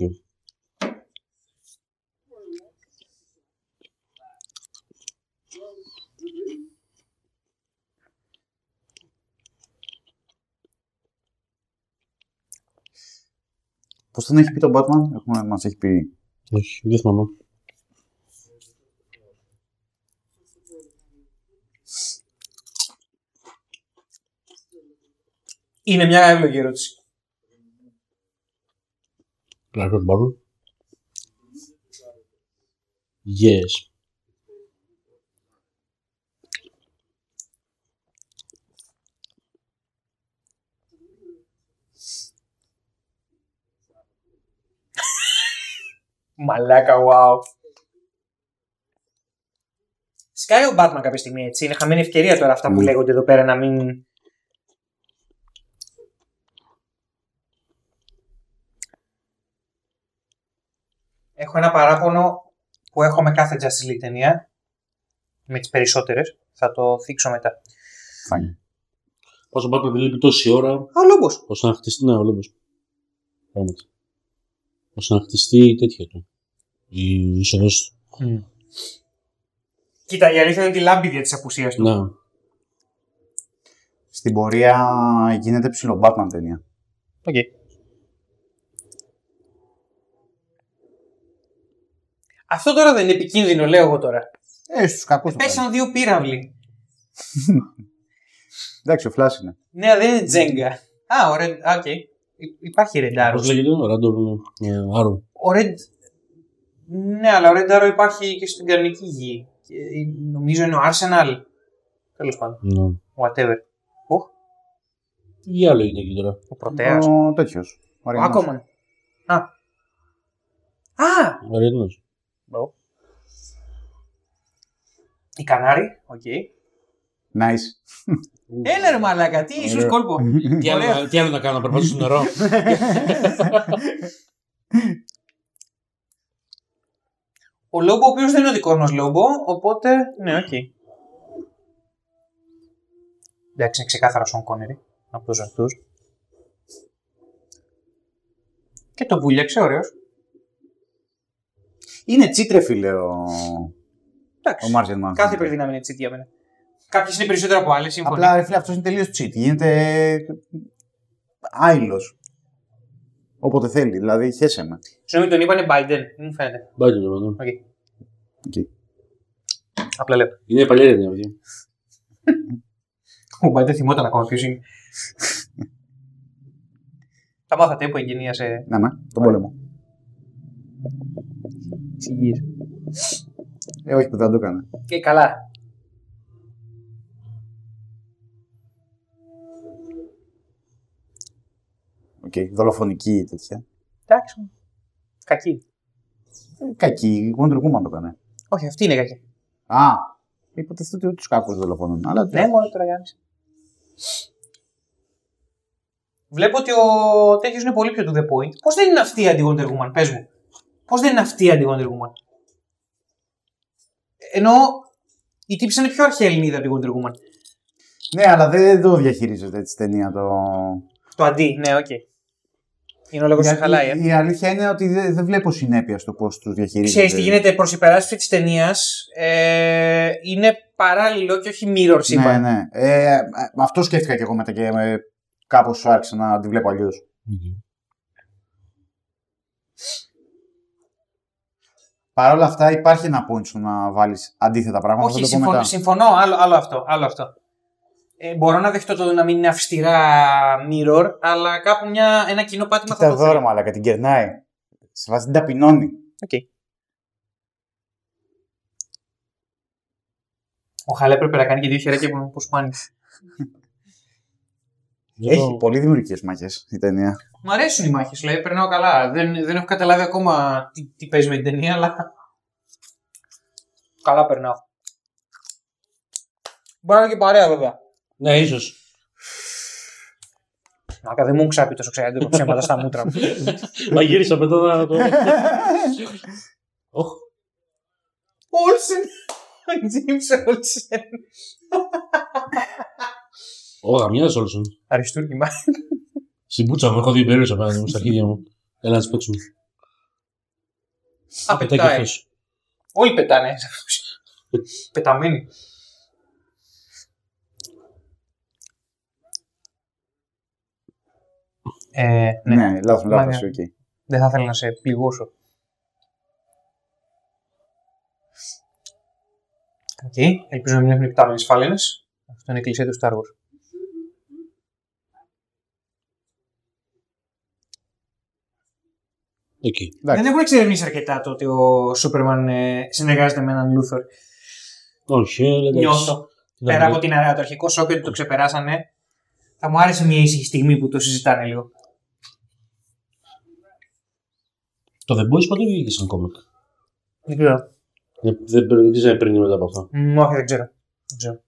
Πώς τον έχει πει τον Batman, έχουμε, μας έχει πει. Όχι, δεν θυμάμαι. Είναι μια εύλογη ερώτηση. Clark Barron. Yes. Μαλάκα, wow. Σκάει ο Batman κάποια στιγμή έτσι. Είναι χαμένη ευκαιρία τώρα αυτά που Mm. λέγονται εδώ πέρα να μην. Έχω ένα παράπονο που έχω με κάθε Justice League ταινία. Με τις περισσότερες. Θα το θίξω μετά. Φάνη. Όσο Batman δεν λείπει τόση ώρα, Α, ο Λόμπος. ώστε να χτιστεί. Ναι, ο Λόμπος. Πράγματι. Ώστε να χτιστεί η τέτοια του. Η είσοδος του. Κοίτα, η αλήθεια είναι ότι λάμπει δια της απουσίας του. Ναι. Στην πορεία γίνεται ψιλο Batman ταινία. Οκ. Αυτό τώρα δεν είναι επικίνδυνο, λέω εγώ τώρα. Ε, στου κακούς του. κάνει. Πέσαν δύο πύραυλοι. Εντάξει, ο Flash είναι. Ναι, δεν είναι τζέγκα. Α, ο Red. Α, οκ. Υ- Υπάρχει Red Arrow. Πώς λέγεται, ο Ράντορ είναι Άρου. Ο Red. Ναι, αλλά ο Red Arrow υπάρχει και στην κανονική γη. Και νομίζω είναι ο Arsenal. Τέλος πάντων. Ναι. Whatever. Οχ, Τι άλλο είναι εκεί τώρα; ο Πρωτέας. Ο τέτοιος. Ο Άκομαν. Α. Α! Ο Ρέντνος. Η Κανάρη. Οκ. Nice. Έλα ρε μαλάκα, τι ίσως κόλπο. Τι άλλο, τι άλλο να κάνω, να περπατήσω στο νερό; Ο Λόμπο, ο οποίος δεν είναι ο δικός μας Λόμπο, οπότε. Ναι, οκ. Εντάξει, είναι ξεκάθαρα Σον Κόνερι από τους αυτού. Και το βούλιαξε, ωραίος. Είναι τσίτρε, φίλε, ο, Εντάξει. ο Μάρτιν Μάνσον. Κάθε υπερδύναμη είναι τσίτ για μένα. Κάποιες είναι περισσότερο από άλλες. Απλά ρε φίλε, αυτός είναι τελείως τσίτ. Γίνεται άειλος. Όποτε θέλει, δηλαδή χέσε με. Συγγνώμη, τον είπανε Biden, δεν μου φαίνεται. Biden το είπανε. Okay. Okay. Απλά λέω. Είναι παλιά ιδέα αυτή. Ο Biden θυμόταν ακόμα ποιος είναι. Τα μάθατε που εγγενίασε. Ναι, ναι, τον πόλεμο τι υγιέ. Ε, όχι, δεν το έκανε. Και καλά. Οκ, δολοφονική ή τέτοια. Εντάξει. Κακή. Ε, Κακή, η Wonder Woman το έκανε. Όχι, αυτή είναι κακή. Α, υποτίθεται ότι τους κακούς δολοφονούν. Αλλά Ναι, μόνο τώρα Γιάννης. Βλέπω ότι ο τέτοιος είναι πολύ πιο to the point. Πώς δεν είναι αυτή η αντι-Wonder Woman, πες μου. Πώς δεν είναι αυτή η αντι-Wonder Woman. Ενώ η τύψη είναι πιο αρχαία Ελληνίδα από τη Wonder Woman. Ναι, αλλά δεν το διαχειρίζεται έτσι ταινία το. Το αντί, ναι, οκ. Είναι ο λόγος που σε χαλάει. Ε. η, η αλήθεια είναι ότι δεν, δεν βλέπω συνέπεια στο πώς τους διαχειρίζεται. Ξέρεις τι γίνεται προς υπεράσπιση της ταινίας. Ε, είναι παράλληλο και όχι mirror Ναι, σύμπαν. ναι. Ε, αυτό σκέφτηκα και εγώ μετά και ε, κάπως άρχισα να τη βλέπω αλλιώς. Παρ' όλα αυτά υπάρχει ένα point σου να βάλεις αντίθετα πράγματα. θα Όχι, το πω συμφωνώ, μετά. συμφωνώ άλλο, άλλο αυτό. Άλλο αυτό. Ε, μπορώ να δεχτώ το να μην είναι αυστηρά mirror, αλλά κάπου μια, ένα κοινό πάτημα θα Κοίτα το εδώ, ρε θέλω. μαλάκα, την κερνάει. Σε βάζει την ταπεινώνει. Οκ. Ο Χαλέ πρέπει να κάνει και δύο χεράκια που που σπάνει. Έχει πολύ δημιουργικές μάχες η ταινία. Μ' αρέσουν οι μάχες, δηλαδή περνάω καλά. Δεν, δεν έχω καταλάβει ακόμα τι, τι παίζει με την ταινία, αλλά. Καλά περνάω. Μπορεί να είναι και παρέα βέβαια. Ναι, ίσως. Μάκα δεν μου ξάπει τόσο ξέρετε ψέματα στα μούτρα μου. Μα γύρισα μετά να το. Οχ. Όλσεν! James Όλσεν. Ω, γαμιάς Όλσον. Αριστούργημα. Στην πούτσα μου έχω δύο περίεργες απέναντι μου, στα χέρια μου. Έλα να τις παίξουμε. Α, Πετάει και πετάει. αυτός. Όλοι πετάνε. Πεταμένοι. Ε, ναι. Ναι, λάθος Μάγια. μετάφραση, οκ. Δεν θα ήθελα να σε πληγώσω. Οκ. Ελπίζω να μην έχουν υπτάμενες φάλαινες. Αυτό είναι η εκκλησία του Star Wars. Εκεί. Εντάξει. Δεν έχουν εξερευνήσει αρκετά το ότι ο Σούπερμαν ε, συνεργάζεται με έναν Λούθορ. Όχι, αλλά εντάξει. Νιώθω. Τι να Πέρα πω. από την, το αρχικό σοκ ότι το ξεπεράσανε, θα μου άρεσε μια ήσυχη στιγμή που το συζητάνε λίγο. Το The Boys πότε βγήκε σαν κόμικ. Δεν ξέρω. Ε, Δεν δεν ξέρω πριν ή μετά από αυτό. Μ, όχι, δεν ξέρω. Δεν ξέρω.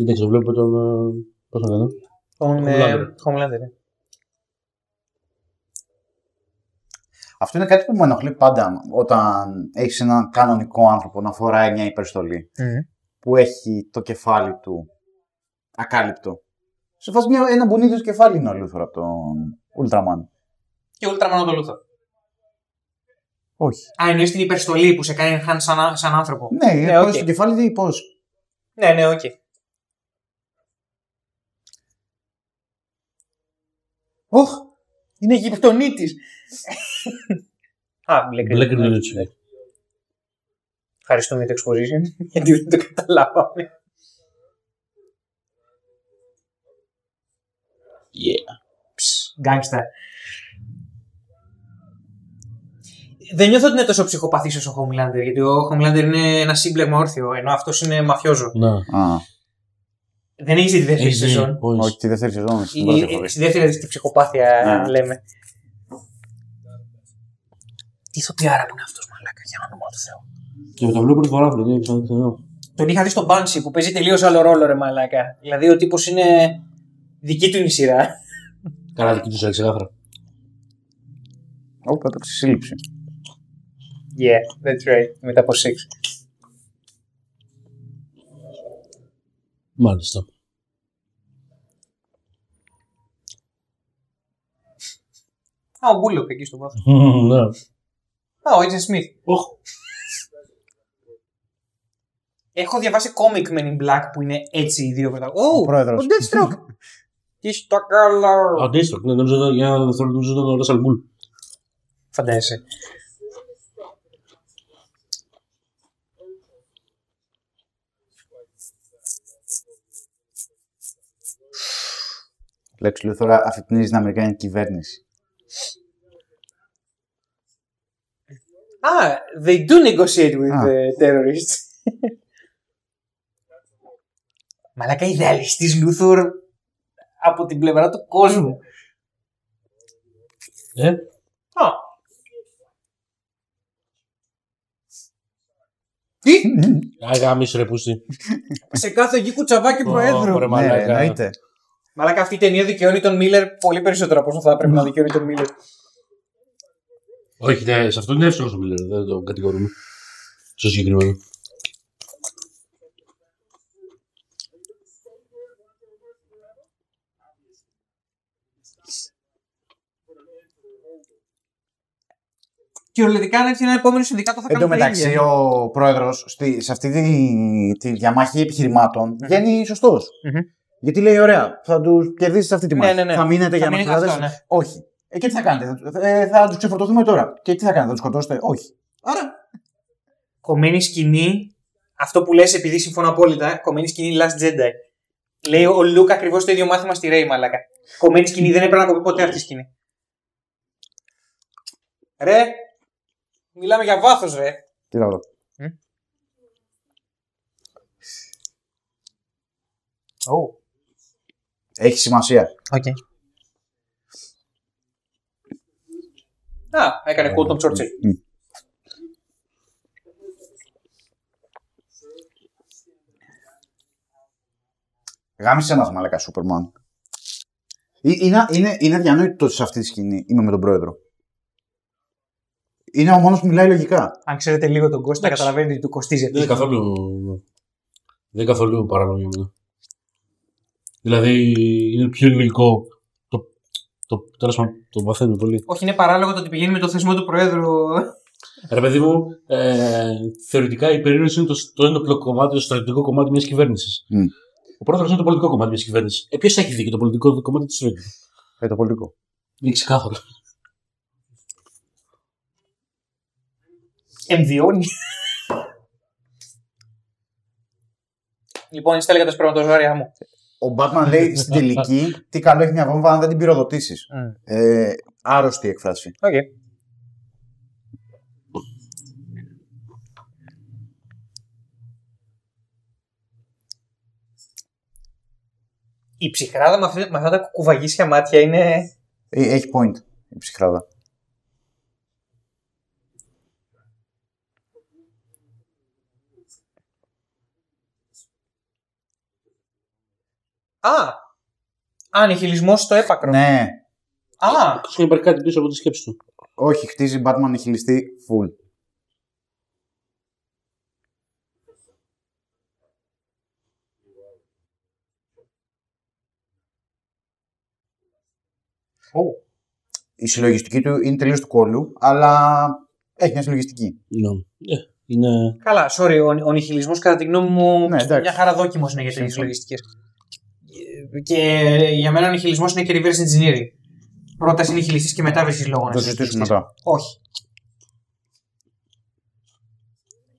Εντάξει, βλέπω τον. ε, Πώς να κάνω. Τον ε, Homelander. Homelander, ναι. Αυτό είναι κάτι που με ενοχλεί πάντα όταν έχεις έναν κανονικό άνθρωπο να φοράει μια υπερστολή που έχει το κεφάλι του ακάλυπτο. Σε φάση μια, ένα μπονίδιο κεφάλι είναι ο Λούθορ από τον Ultraman. Και Ultraman το Λούθορ. Όχι. Α, εννοείς την υπερστολή που σε κάνει enhance σαν, σαν άνθρωπο. Ναι, Ναι, ναι οκ. στο κεφάλι ή πώς. Ναι, ναι, οκ. Οχ, είναι Αιγυπτονίτης. Α, μπλε Black κρίνο. Revolution. Ευχαριστούμε για το exposition, *laughs* γιατί δεν το καταλάβαμε. Yeah. Ψ, Γκάγκστα. Δεν νιώθω ότι είναι τόσο ψυχοπαθής όσο ο Homelander, γιατί ο Homelander είναι ένα σύμπλεγμα όρθιο, ενώ αυτός είναι μαφιόζο. Να. Α, Δεν έχεις δει τη δεύτερη Έχεις δει, σεζόν. όχι. όχι, τη δεύτερη σεζόν. Στην Η- πρώτη η- φορά. Στη δεύτερη δηλαδή, στη ψυχοπάθεια Ναι. λέμε. Τι ηθοποιάρα που είναι αυτός μαλάκα, για όνομα του Θεού. Και το βλέπω πρώτη φορά, δηλαδή. ξανά- ξανά. Τον είχα δει στον Banshee που παίζει τελείως άλλο ρόλο, ρε μαλάκα. Δηλαδή ο τύπος είναι δική του είναι η σειρά. Καλά, δική του έτσι ξεκάθαρα. Όπου έπαιξε σύλληψη. Yeah, that's right. Μετά από 6. Μάλιστα. Α, ο Μπούλοκ εκεί στο βάθος. ναι. Α, ο Agent Smith. Οχ. Έχω διαβάσει κόμικ Men in Black που είναι έτσι οι δύο πρωταγωνιστές. Ο Ω, πρόεδρος. ο Deathstroke. Τι στο καλό. Αντίστοιχο, ναι, νομίζω ήταν- για να δω, νομίζω ήταν ο Ra's al Ghul. Φαντάζεσαι. Λέξη Λούθωρα αφυπνίζει την Αμερικάνικη κυβέρνηση. Α, they do negotiate with Α. the terrorists. Μαλάκα ιδεαλιστής Λούθορ από την πλευρά του κόσμου. Ε, Α. Τι; αγάμισε ρε πούστη. Σε κάθε γη κουτσαβάκι προέδρου. Ω, ρε, Ναι, μαλάκα. Εννοείται. Μαλάκα αυτή η ταινία δικαιώνει τον Μίλλερ πολύ περισσότερο από όσο θα έπρεπε να δικαιώνει τον Μίλλερ. Όχι, ναι, σε αυτό είναι εύστοχος ο Μίλλερ, δεν το κατηγορούμε. Στο συγκεκριμένο. Κυριολεκτικά αν έρθει ένα επόμενο συνδικάτο θα Εν τω κάνει τα μεταξύ, ίδια. ο πρόεδρος σε αυτή τη, τη διαμάχη επιχειρημάτων βγαίνει σωστός. Μμμ. Γιατί λέει: Ωραία, θα του κερδίσεις αυτή τη Ναι, μάχη. ναι, ναι. Θα μείνετε για να μείνει φυλάδε. αυτό, ναι. Όχι. Ε, και τι θα κάνετε, θα, ε, θα τους ξεφορτωθούμε τώρα. Και τι θα κάνετε, θα τους σκοτώσετε; Όχι. Άρα. Κομμένη σκηνή, αυτό που λες επειδή συμφωνώ απόλυτα, κομμένη σκηνή Last Jedi. Λέει ο Λουκ ακριβώς το ίδιο μάθημα στη Ρέι, μαλάκα. Κομμένη σκηνή δεν έπρεπε να κοπεί ποτέ αυτή η σκηνή. Ρε, μιλάμε για βάθος, ρε. Τι να δω. Μμ. Oh. Έχει σημασία. Okay. Α, έκανε cool τον Churchill. Μμ. Γάμισε ένας μαλακά Σούπερμαν. Ε, Είναι, είναι, είναι αδιανόητο σε αυτή τη σκηνή. Είμαι με τον πρόεδρο. Είναι ο μόνος που μιλάει λογικά. Αν ξέρετε λίγο τον Κώστα, Εντάξει. καταλαβαίνετε ότι του κοστίζει Δεν είναι αυτή. καθόλου. Δεν είναι καθόλου παράλογο για μένα. Δηλαδή είναι πιο λογικό. Το, το, τέλος πάντων, το μαθαίνουμε πολύ. Όχι, είναι παράλογο το ότι πηγαίνει με το θεσμό του Προέδρου. Ρε παιδί μου, ε, θεωρητικά η περίοδος είναι το, το ένοπλο κομμάτι, το στρατιωτικό κομμάτι μιας κυβέρνησης. Μμ. Ο πρόεδρος είναι το πολιτικό κομμάτι μιας κυβέρνησης. Ε, ποιος έχει δίκιο, το πολιτικό κομμάτι του στρατιωτικού; Ε, το πολιτικό. Είναι ξεκάθαρο. Εμβιώνει. λοιπόν, είστε έλεγα τα σπερματοζώρια μου. Ο Batman λέει *laughs* στην τελική τι καλό έχει μια βόμβα αν δεν την πυροδοτήσεις. Ε, άρρωστη έκφραση. Οκ. Η ψυχράδα με, αυτή- με αυτά τα κουβαγίσια μάτια είναι. Ε, έχει point η ψυχράδα. Α! Ανιχιλισμό στο έπακρο. Ναι. Α! Σου υπάρχει κάτι πίσω από τη σκέψη του. Όχι, χτίζει Batman νιχιλιστή full. Η συλλογιστική του είναι τελείως του κόλλου, αλλά έχει μια συλλογιστική. Ναι. Ε, είναι. Καλά, sorry, ο, ο νιχιλισμό κατά τη γνώμη μου Ναι, εντάξει. μια χαρά δόκιμος είναι για τέτοιε Συμφωνώ. Λογιστικέ. Και για μένα ο νιχιλισμό είναι και reverse engineering. Πρώτα είσαι νιχιλιστή και μετά βρίσκει λόγο Θα να το συζητήσουμε συζητήσεις. μετά. Όχι.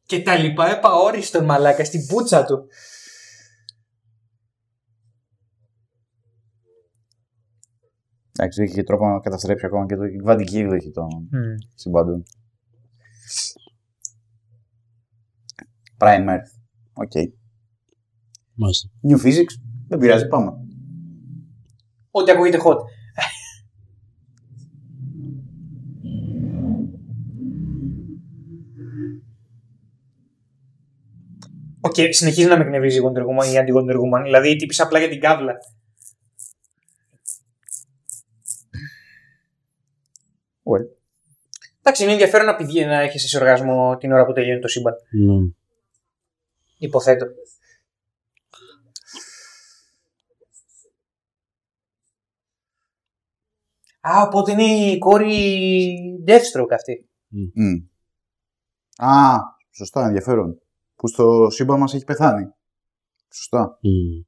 Και τα λοιπά επαόριστον μαλάκα στην πούτσα του. Εντάξει, έχει και τρόπο να καταστρέψει ακόμα και το η κβαντική εκδοχή των συμπάντων. Prime Earth. Οκ. Μάλιστα. New Physics. Δεν πειράζει, πάμε. Ό,τι ακούγεται hot. Οκ, συνεχίζει να με εκνευρίζει η Wonder Woman ή η αντι-Wonder Woman. Δηλαδή τύπησε απλά για την κάβλα. Well. Εντάξει, είναι ενδιαφέρον να πηγαίνει να έχεις σε οργασμό την ώρα που τελειώνει το σύμπαν. Ναι. Υποθέτω. Α, οπότε είναι η κόρη Deathstroke αυτή. Μμ. Α, σωστά, ενδιαφέρον. Που στο σύμπαν μας έχει πεθάνει. Σωστά. Μμ.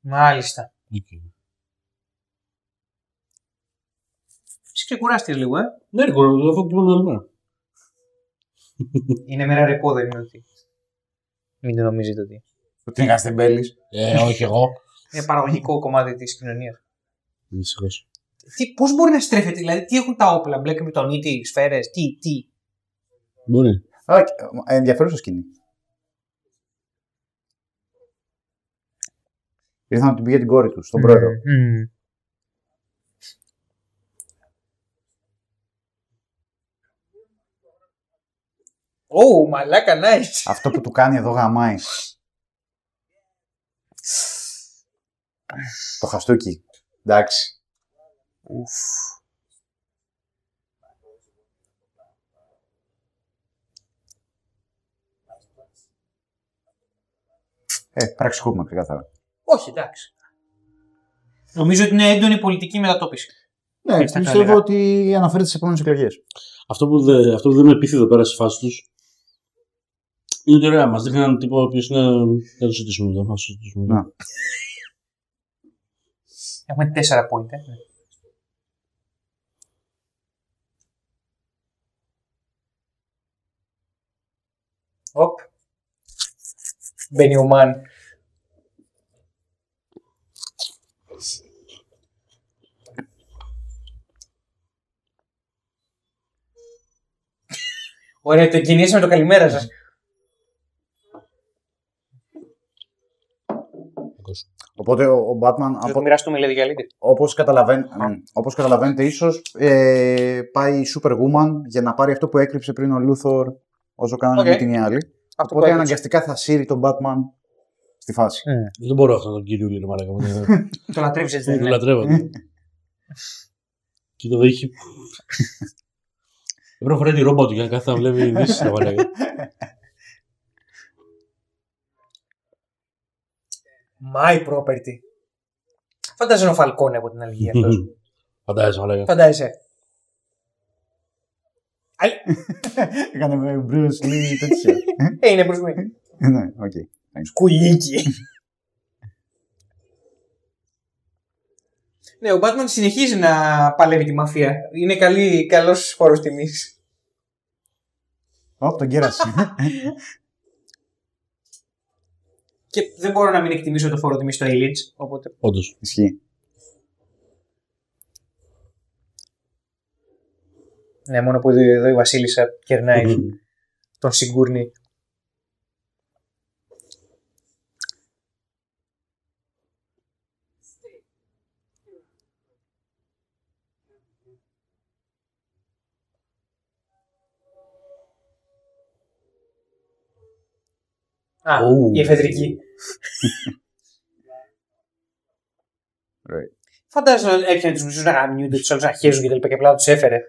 Μάλιστα. Οκ. Εσύ ξεκουράστηκες λίγο, ε. Ναι, ρε, κορο, αυτό κοιμάμαι άλλη μέρα. Είναι μέρα ρεπό, δεν είναι ότι. Μην το νομίζετε ότι. Ότι είναι Καστεμπέλης. Ε, όχι εγώ. Είναι παραγωγικό κομμάτι της κοινωνίας. Δυστυχώς. Πώς μπορεί να στρέφεται, δηλαδή, τι έχουν τα όπλα, μπλέκ με τον ήτη, σφαίρες, τι, τι. Μπορεί. Α, και- ε, ενδιαφέρουσα σκηνή. Ήρθαν να την πει για την κόρη τους, στον πρόεδρο. Μμμ. Ω, μαλάκα, nice. Αυτό που του κάνει εδώ γαμάει. *laughs* Το χαστούκι. Εντάξει. Ε, πραξικόπημα ξεκάθαρα. Όχι, εντάξει. Νομίζω ότι είναι έντονη πολιτική μετατόπιση. Ναι, Έτσι θα το πιστεύω έλεγα. ότι αναφέρεται στις επόμενες εκλογές. Αυτό που, δε, αυτό που δεν με πείθει εδώ πέρα στη φάση τους είναι ότι ωραία, μας δείχνει έναν τύπο ο οποίος είναι. Δεν το συζητήσουμε εδώ. Να το συζητήσουμε εδώ. Να. Έχουμε τέσσερα point. Οπ. Μπαίνει ο Μαν. Ωραία, το κινήσαμε το καλημέρα σας. Οπότε ο, ο Batman, Θα το από, μοιραστούμε λέει διαλύτη. όπως, καταλαβαίν, μ, όπως καταλαβαίνετε, ίσως ε, πάει η Superwoman για να πάρει αυτό που έκρυψε πριν ο Λούθορ όσο κάνανε Οκ. με την άλλη. Αυτό Οπότε που έκρυψε. αναγκαστικά θα σύρει τον Batman στη φάση. Δεν μπορώ αυτό τον κύριο Λίρο Μαλάκα. μου, δεν- *laughs* Το λατρεύεις έτσι δεν Δεν το είναι. λατρεύω. Και το έχει. Πρέπει να φοράει τη ρόμπα του για να κάθεται να βλέπει *laughs* ειδήσεις τα Μαλάκα. My property. Φαντάζομαι ο Φαλκόνε από την Αλγία αυτός. *laughs* Φαντάζεσαι Μαλάκα. Φαντάζεσαι. Αλ- Έκανε με Bruce Lee τέτοια. Ε, είναι προς μí. ναι, οκ. Σκουλίκι. ναι, ο Batman συνεχίζει να παλεύει τη μαφία. Είναι καλή, καλός φόρος τιμής. Ω, τον κέρασε. Και δεν μπορώ να μην εκτιμήσω το φόρο τιμής στο Elite, οπότε... Όντως. Ισχύει. Ναι, μόνο που εδώ εδώ η Βασίλισσα κερνάει τον Σιγκούρνη. Α, Ου. η εφεδρική. Right. Φαντάζομαι να έπιανε τους μισούς να γαμιούνται, τους άλλους να χέζουν και τα λοιπά και απλά τους έφερε.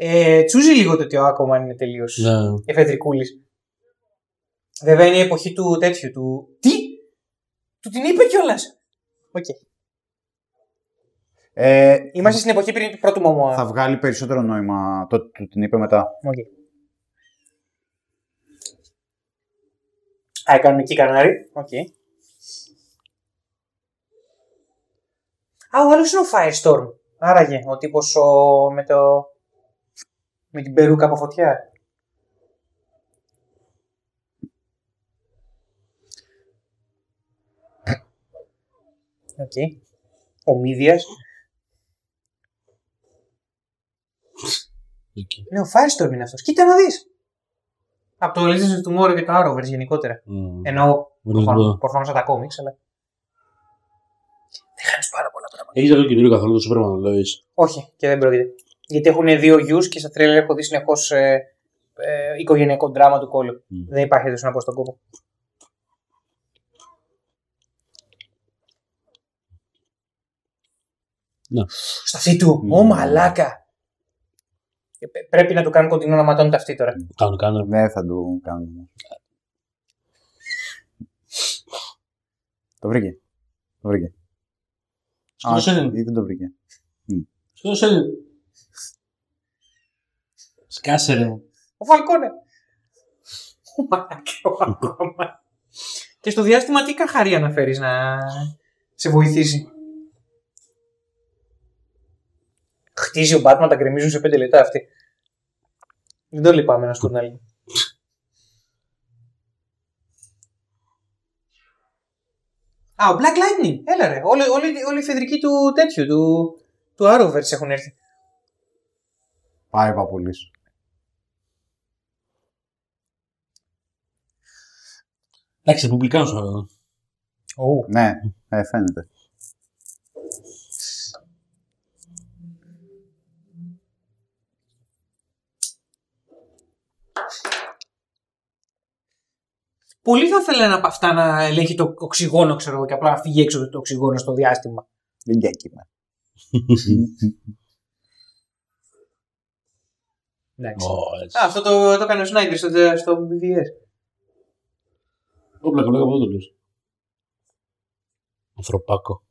Ε, τσούζει λίγο το ότι ο Aquaman είναι τελείως Ναι. εφεδρικούλης. Βέβαια είναι η εποχή του τέτοιου του. Τι! Του την είπε κιόλας! Οκ. Ε, Είμαστε στην εποχή πριν του πρώτου Momoa. θα βγάλει περισσότερο νόημα το ότι του την είπε μετά. Οκ. Α, έκαναν εκεί Canary. Οκ. Α, ο άλλος είναι ο Firestorm. Άραγε, ο τύπος ο... με το... με την περούκα από φωτιά. Οκ. Ο Μίδιας. Εκεί. Ναι, ο Firestorm είναι αυτός. Κοίτα να δεις. Από το Legends of Tomorrow και το Arrowverse γενικότερα. Μμ. Εννοώ Δεν είναι προφανώς, τίποτα. προφανώς από τα κόμιξ, αλλά... Δεν χάνεις πάρα πολλά πράγματα. Έχεις δει το καινούριο καθόλου το Superman, το Lois. Όχι, και δεν πρόκειται. Γιατί έχουν δύο γιους και στα τρέλερ έχω δει συνεχώς ε, οικογενειακό δράμα του κόλλου. Μμ. Δεν υπάρχει έτσι να πω στον κόπο. Ναι. Στα αυτή του. Ναι. Ω μαλάκα. Ε, πε- Πρέπει να του κάνουν κοντινό να ματώνει τα αυτή τώρα. Κάνω, κάνω. Δεν θα του κάνουμε. Το βρήκε. Το βρήκε. Σκότωσε Α, έναν. ή δεν το βρήκε. Σκότωσε έναν. Σκάσε ρε. Ο Φαλκόνε. Ο μαλάκα ο ακόμα. Και στο διάστημα τι καρχαρία αναφέρει να σε βοηθήσει; Χτίζει ο Batman, τα γκρεμίζουν σε 5 λεπτά αυτοί. Δεν το λυπάμαι να σου πω την αλήθεια. Α, ο Black Lightning. Έλα ρε. Όλοι, όλοι, όλοι οι φεδρικοί του τέτοιου, του, του Arrowverse έχουν έρθει. Πάει πολύ. Εντάξει, ρεπουμπλικάνος αυτό. Oh. Ναι, ε, φαίνεται. Πολύ θα ήθελα ένα από αυτά να ελέγχει το οξυγόνο, ξέρω εγώ, και απλά να φύγει έξω το οξυγόνο στο διάστημα. Δεν καίκυμα. Εντάξει. Ω, έτσι. Α, αυτό το, το έκανε ο Σνάιντερ στο, στο BVS. Όπλα, κολλάγα από εδώ το λες. Ανθρωπάκο.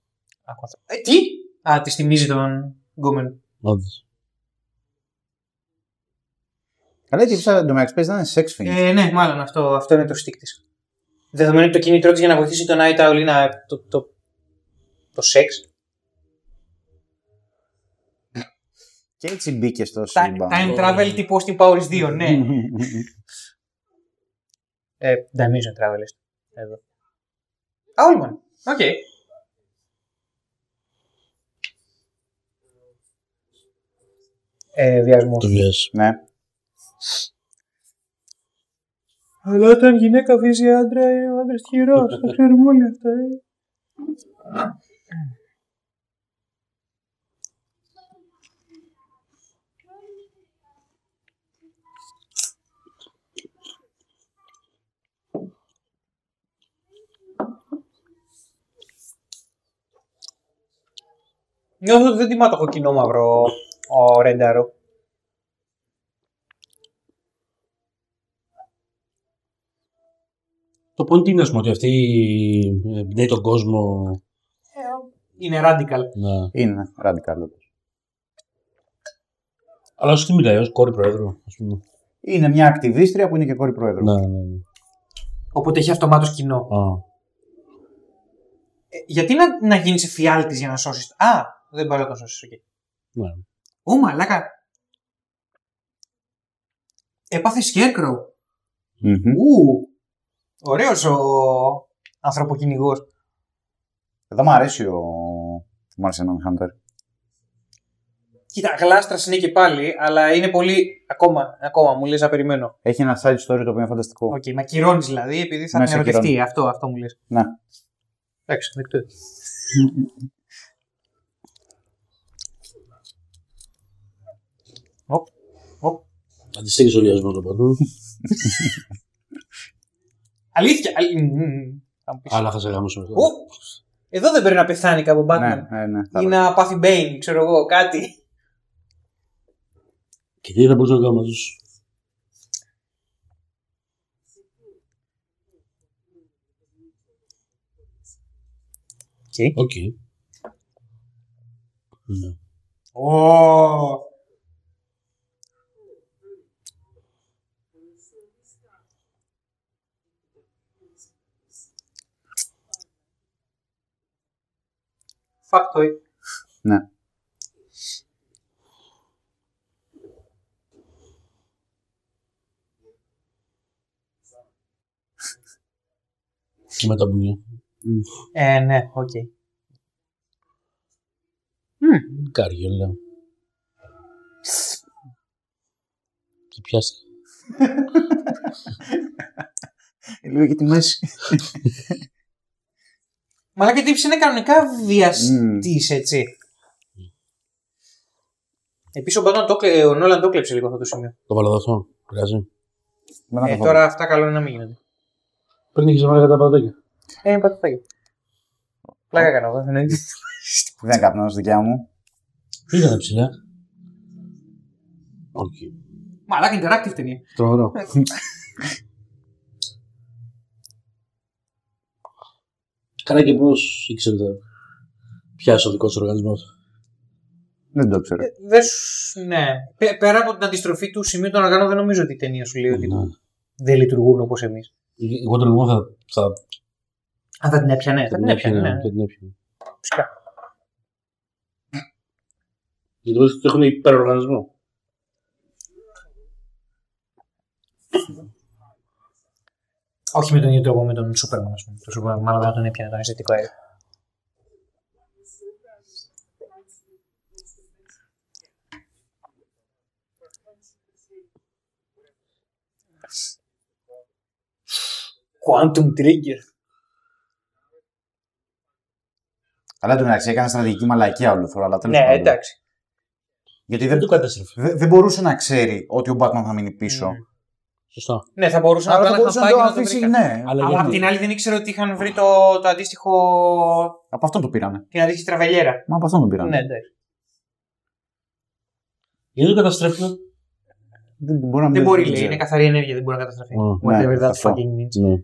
Ε, τι; Α, τη θυμίζει τον γκόμενο. Όντως. Καλά, η τύψα εντωμεταξύ παίζει να είναι sex fiend. Ε, ναι, μάλλον αυτό, αυτό είναι το stick της. Δεδομένου ότι το κίνητρό της για να βοηθήσει τον Night Owl είναι το, το, το σεξ. Και έτσι μπήκε στο Τα- σύμπαν. Time travel τύπου Austin Powers 2, ναι. *laughs* ε, Dimension travel. έστω. Εδώ. Α, Owlman. Οκ. Ε, βιασμός. Τον βιάζει. ναι. Αλλά όταν γυναίκα βιάζει άντρα, ε, ο άντρας ήρως. Το ξέρουμε όλοι αυτά. Ε. Νιώθω ότι δεν τιμά το κοκκινό μαύρο ο Ρένταρο. Το point είναι, ας πούμε, ότι αυτή ε, εμπνέει τον κόσμο Είναι radical. να... Είναι radical. όντως. Αλλά όσο τι μιλάει, ως κόρη προέδρου, ας πούμε. Είναι μια ακτιβίστρια που είναι και κόρη πρόεδρο. Ναι, ναι, ναι. Οπότε έχει αυτομάτως κοινό. Α, Ε, γιατί να, να γίνεις εφιάλτης για να σώσεις. Α, δεν μπορεί να τον σώσει. Okay. ναι. Ω, μαλάκα. Έπαθε Scarecrow. Μμμ. Ου. Ωραίος ο ανθρωποκυνηγός. Εδώ μου αρέσει ο Martian Manhunter. Κοίτα, γλάστρας είναι και πάλι, αλλά είναι πολύ. Ακόμα, ακόμα μου λες να περιμένω. Έχει ένα side story το οποίο είναι φανταστικό. Οκ, με ακυρώνεις δηλαδή, επειδή θα Ναι, την σε ερωτευτεί. ακυρώνω. Αυτό, αυτό μου λες. Ναι. Εντάξει, δεκτό. *laughs* Οπ, οπ. Αντιστέκεις ο λιασμός το παντού. Αλήθεια. αλη- μ, μ, θα μου πεις. Αλλά θα σε γάμωσω. Ω, Εδώ δεν πρέπει να πεθάνει κάπου ο Batman. Ναι, ναι, ναι. θα Ή το- να πάθει Bane, ξέρω εγώ, κάτι. Και τι θα μπορούσα να κάνω μαζί σου. Οκ. Οκ. Ναι. Ω. Factoid. Ναι. Και με τα μπουνιά. Ε, ναι, οκ. Καριόλα. Και πιάστε. Λίγο για τη μέση. *laughs* Μαλάκα τύψη είναι κανονικά βιαστής, έτσι. Επίσης ο Batman το, κλε- ο Νόλαν το κλέψε λίγο αυτό το σημείο. Το βάλω εδώ αυτό. Πειράζει. Με ένα Ε, καθόλου. τώρα αυτά καλό είναι να μην γίνονται. Πριν είχε βάλει τα πατάκια. Ε, είναι πατατάκια. Πλάκα κάνω εγώ. εννοείται. Δεν καπνός δικιά μου. Ποιο ήταν ψηλά. Όχι. Μαλάκα interactive ταινία. Τρομερό. *laughs* Καλά και πώς ήξερε τα. Πιάσει ο δικός του οργανισμός. Δεν το ξέρω. Ε, δεν σου- Ναι. Πέ- Πέρα από την αντιστροφή του σημείου των οργάνων, δεν νομίζω ότι η ταινία σου λέει ότι Ναι. δεν λειτουργούν όπως εμείς. Εγώ τον εγώ θα, θα, Αν θα την έπιανε, θα θα την έπιανε. ναι. Θα την έπιανε. Φυσικά. Γιατί βρίσκω ότι έχουν υπεροργανισμό. Όχι με τον ίδιο τρόπο με τον Σούπερμαν, ας πούμε. Το Σούπερμαν μάλλον δεν τον έπιανε τον αισθητικό αέρα. Quantum Trigger. Αλλά εν τω μεταξύ έκανε στρατηγική μαλακία όλο φορά. Αλλά τέλος Ναι, πάντων. εντάξει. Γιατί Δεν δεν, το κατέστρεφε. δεν, δεν μπορούσε να ξέρει ότι ο Batman θα μείνει πίσω. Mm. Σωστά. Ναι, θα μπορούσε να Άρα το θα ένα μπορούσε να χαμπάκι το να το αφήσει, βρει. ναι. Αλλά Αλλά γιατί- απ' την άλλη δεν ήξερε ότι είχαν βρει το, το αντίστοιχο. Από αυτόν το πήρανε. την αντίστοιχη τραβελιέρα. Μα από αυτόν τον πήρανε. Ναι, εντάξει. Γιατί το καταστρέφουν. Δεν, μπορεί να μην Δεν μπορεί, λέει. ξέρω. Είναι καθαρή ενέργεια, δεν μπορεί να καταστραφεί. Mm. Whatever Ναι, that αυτό. fucking means. Ναι.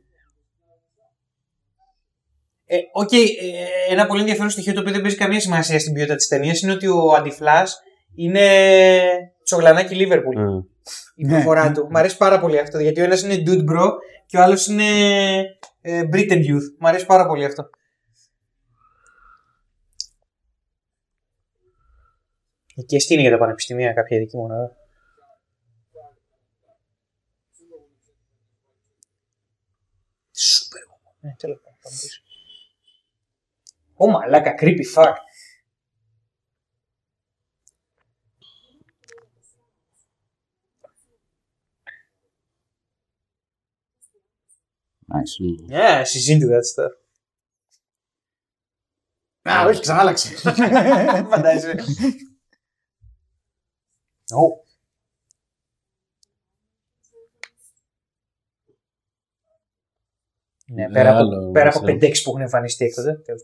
Ε, Οκ, ε, ένα πολύ ενδιαφέρον στοιχείο το οποίο δεν παίζει καμία σημασία στην ποιότητα της ταινίας είναι ότι ο αντι-Flash είναι τσογλανάκι Λίβερπουλ. Ε. Η Ναι. προφορά του. Μ' αρέσει πάρα πολύ αυτό. Γιατί ο ένας είναι dude bro και ο άλλος είναι ε, Britain youth. Μ' αρέσει πάρα πολύ αυτό. Και τι είναι για τα πανεπιστήμια, κάποια δική μου ώρα. Σούπερ. Ναι, τέλος πάντων, πάμε πίσω. Ω μαλάκα, creepy fuck. Nice. Yeah, she's into that stuff. Α, όχι, ξανάλαξε. Φαντάζεσαι. Ω. Ναι, πέρα από, Άλλο, πέρα από ξέρω. 5-6 που έχουν εμφανιστεί έκτοτε. Τέλος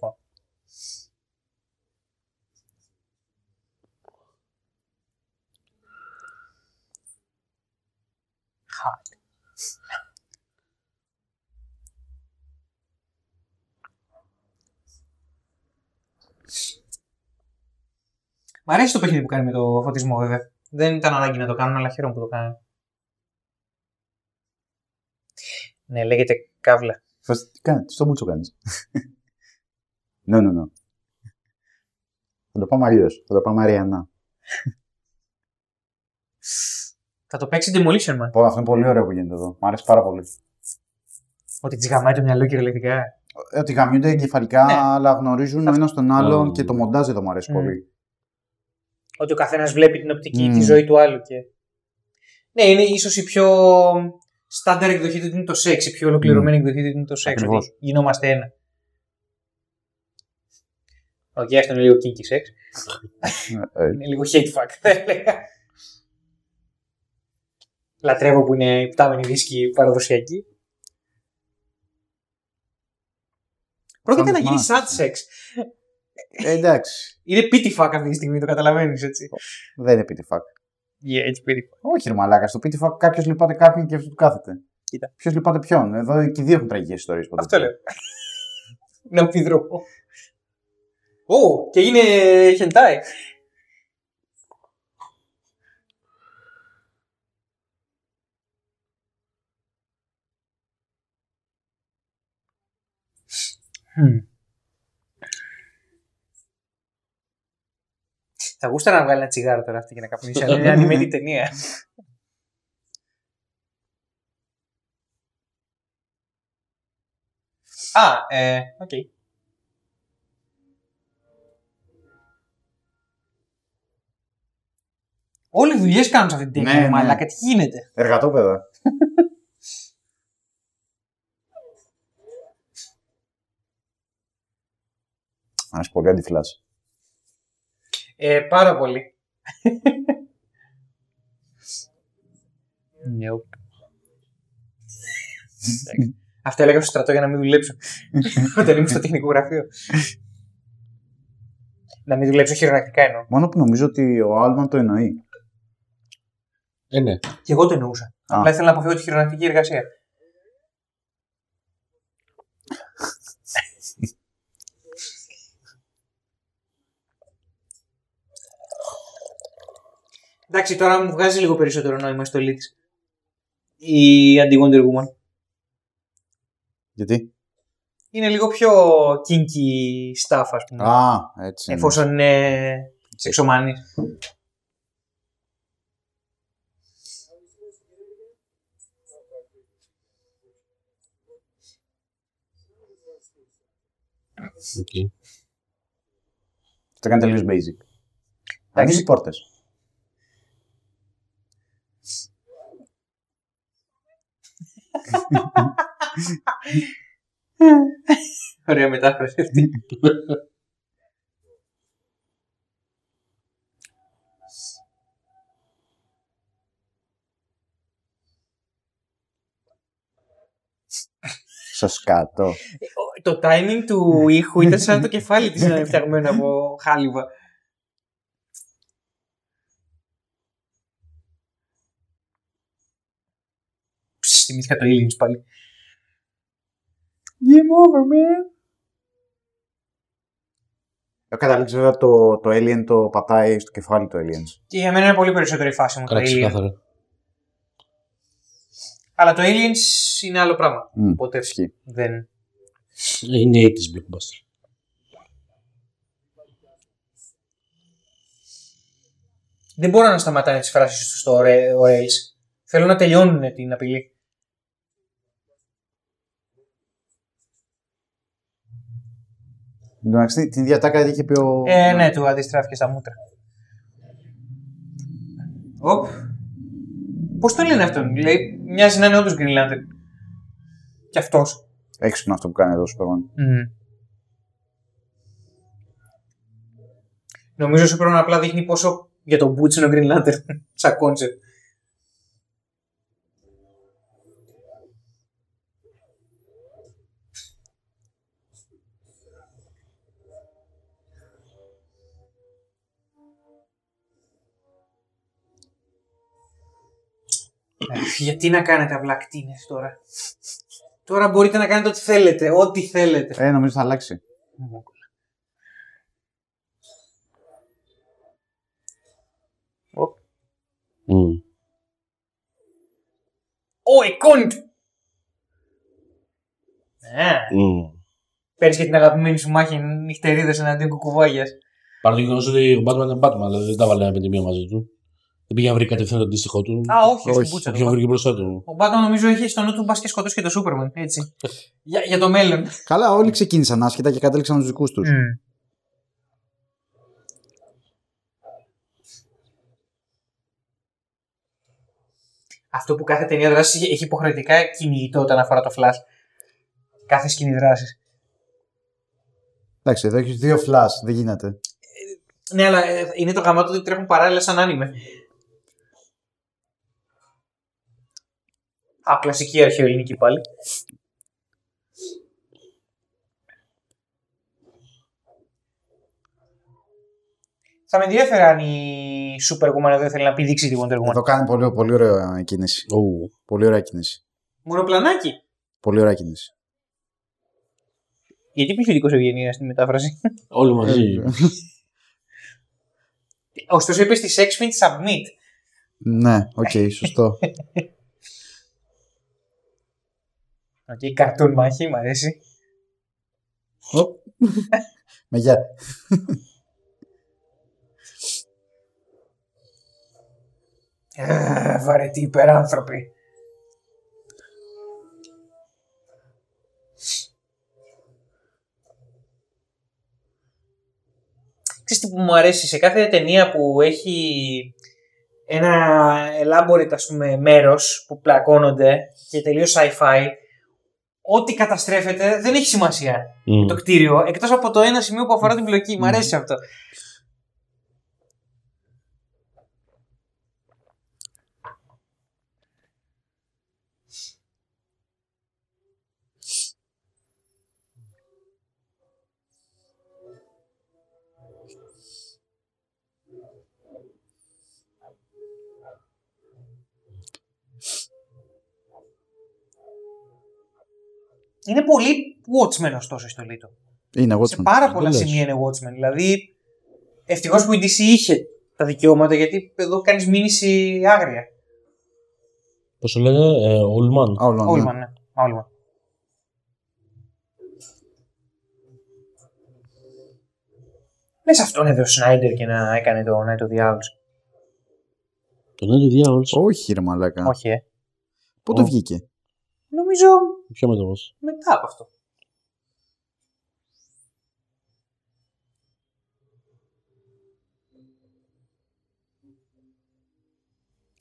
Μ' αρέσει το παιχνίδι που κάνει με το φωτισμό, βέβαια. Δεν ήταν ανάγκη να το κάνουν, αλλά χαίρομαι που το κάνουν. Ναι, λέγεται καύλα. Φας- Τι κάνει, τι στο μπούτσο κάνεις. *laughs* Ναι, ναι, ναι. Θα το πάμε αλλιώ. Θα το πάμε αριανά. Θα το παίξει Demolition Man. Πω, αυτό είναι πολύ ωραίο που γίνεται εδώ. Μ' αρέσει πάρα πολύ. Ότι τη γαμάει το μυαλό κυριολεκτικά. Ε, Ότι γαμιούνται εγκεφαλικά, Ναι. αλλά γνωρίζουν ο ένα τον άλλον Mm. και το μοντάζ εδώ μου αρέσει Mm. πολύ. Ότι ο καθένας βλέπει την οπτική Μμμ. τη ζωή του άλλου. Και... Ναι, είναι ίσως η πιο στάνταρ εκδοχή του ότι είναι το σεξ. Η πιο ολοκληρωμένη εκδοχή του ότι είναι το σεξ. Ακριβώς. Ότι γινόμαστε ένα. Οκ, αυτό είναι λίγο kinky sex. Ε, ε, Είναι λίγο hate fuck, θα έλεγα. Λατρεύω που είναι η πτάμενη δίσκη παραδοσιακή. Πρόκειται Σαν να γίνει μας. sad sex. Ε, εντάξει. Είναι pity fuck αυτή τη στιγμή, το καταλαβαίνεις έτσι. Δεν είναι pity fuck. Yeah, it's pity fuck. Όχι, ρε Μαλάκα. Στο pity fuck κάποιος λυπάται κάποιον και αυτό του κάθεται. Κοίτα. Ποιος λυπάται ποιον; Εδώ και οι δύο έχουν τραγικές ιστορίες. Αυτό λέω. *laughs* Να πει δρόμο. Ω, και είναι hentai. Hm. Θα γούσταρα να βγάλει ένα τσιγάρο τώρα αυτή και να καπνίσει. Αν είναι *laughs* animated ταινία. Α, ε, οκ. Όλοι οι δουλειές κάνουν σε αυτή την Ναι, ταινία, ναι. μαλάκα. Τι γίνεται; Εργατόπεδα. *laughs* Μ' αρέσει πολύ αντιφλάς. Ε, πάρα πολύ. nope. Αυτό έλεγα στο στρατό για να μην δουλέψω. Όταν ήμουν στο τεχνικό γραφείο. να μην δουλέψω χειρονακτικά εννοώ. Μόνο που νομίζω ότι ο Άλμαν το εννοεί. Ε, ναι. Και εγώ το εννοούσα. Α. Απλά ήθελα να αποφύγω τη χειρονακτική εργασία. Εντάξει, τώρα μου βγάζει λίγο περισσότερο νόημα η στολή της. Η αντι-Wonder Woman. Γιατί; Είναι λίγο πιο kinky stuff, ας πούμε. Α, έτσι. είναι. εφόσον είναι σεξομάνης. Οκ. Το κάνει τελείως basic. Εντάξει. Ανοίγει πόρτες. Ωραία μετάφραση αυτή. Στο σκάτω. το timing του ήχου ήταν σαν το κεφάλι της να είναι φτιαγμένο από χάλιβα. Θυμήθηκα το Aliens πάλι. Game over, man. Έχω καταλήξεις βέβαια το, το Alien το πατάει στο κεφάλι του Aliens. Και για μένα είναι πολύ περισσότερη η φάση μου το Καλά, Alien. ξεκάθαρα. Αλλά το Aliens είναι άλλο πράγμα. Μμ, Οπότε ισχύει. δεν... Ε, Είναι 80s blockbuster. δεν μπορώ να σταματάνε τις φράσεις τους στο Ore- ο Rails. Θέλω να τελειώνουν την απειλή. Εντάξει, την ίδια τάκα είχε πει ο. Ε, ναι, του αντιστράφηκε στα μούτρα. Οπ. Πώς το λένε αυτόν, λέει, μοιάζει να είναι όντω Green Lantern. Κι αυτός. Έξυπνο αυτό που κάνει εδώ ο Superman. Νομίζω ότι πρέπει απλά δείχνει πόσο για τον Boots είναι ο Green Lantern. *laughs* Σαν concept. Γιατί να κάνετε αυλακτίνες τώρα; Τώρα μπορείτε να κάνετε ό,τι θέλετε. Ό,τι θέλετε. Ε, νομίζω θα αλλάξει. Μμ. Ω, η κόντ! Ε, Μμ. παίρνεις και την αγαπημένη σου μάχη νυχτερίδας εναντίον κουκουβάγιας. Παρά το γεγονός ότι ο Batman είναι Batman, δηλαδή δεν τα βάλε με τη μία μαζί του. Δεν πήγε να βρει κατευθείαν το αντίστοιχο του. Α, όχι, Όχι, στην πούτσα. Ποιον του. βρήκε μπροστά του. Ο Batman νομίζω έχει στο νου του μπας και σκοτώσει και το Superman, έτσι. *laughs* για, για το μέλλον. Καλά, όλοι ξεκίνησαν άσχετα και κατέληξαν του δικούς τους. Αυτό που κάθε ταινία δράσης έχει υποχρεωτικά κυνηγητό όταν αφορά το flash. Κάθε σκηνή δράσης. Εντάξει, εδώ έχεις δύο flash, δεν γίνεται. Ναι, αλλά ε, είναι το γαμάτο ότι τρέχουν παράλληλα σαν άνιμε. Α, κλασική αρχαιοελληνική πάλι. Θα με ενδιαφέρει αν η Superwoman εδώ ήθελε να πηδήξει τη Wonder Woman. Εδώ κάνει πολύ, πολύ ωραία κίνηση. Ου. Πολύ ωραία κίνηση. Μονοπλανάκι. Πολύ ωραία κίνηση. Γιατί πήγε ο ειδικό ευγενίας στη μετάφραση; Όλοι μαζί. Ωστόσο είπε στη Sexfint Submit. ναι, οκ, σωστό. *laughs* Οκ, okay, καρτούν μάχη, μ' αρέσει. Οπ. Με γεια. Ε, βαρετοί υπεράνθρωποι. Ξέρεις τι που μου αρέσει σε κάθε ταινία που έχει ένα elaborate ας πούμε μέρος που πλακώνονται και τελείως sci-fi ό,τι καταστρέφεται δεν έχει σημασία Μμ. το κτίριο εκτός από το ένα σημείο που αφορά την πλοκή. Μ' αρέσει αυτό. Είναι πολύ Watchmen ωστόσο η στολή του. Είναι εγώ Σε πάρα πολλά λες. σημεία είναι Watchmen. Δηλαδή, ευτυχώς που η DC είχε τα δικαιώματα γιατί εδώ κάνεις μήνυση άγρια. Πώς το λένε, ε, Ουλμαν. Όλο, ναι. Όλμαν, ναι. Όλμαν. Λες αυτόν εδώ ο Σνάιντερ και να έκανε το Night of the Owls. Το λένε του διάολο. Όχι, ρε μαλάκα. Όχι, ε. Πότε Ω. βγήκε; Νομίζω Ποιο μέτωπο. μετά από αυτό.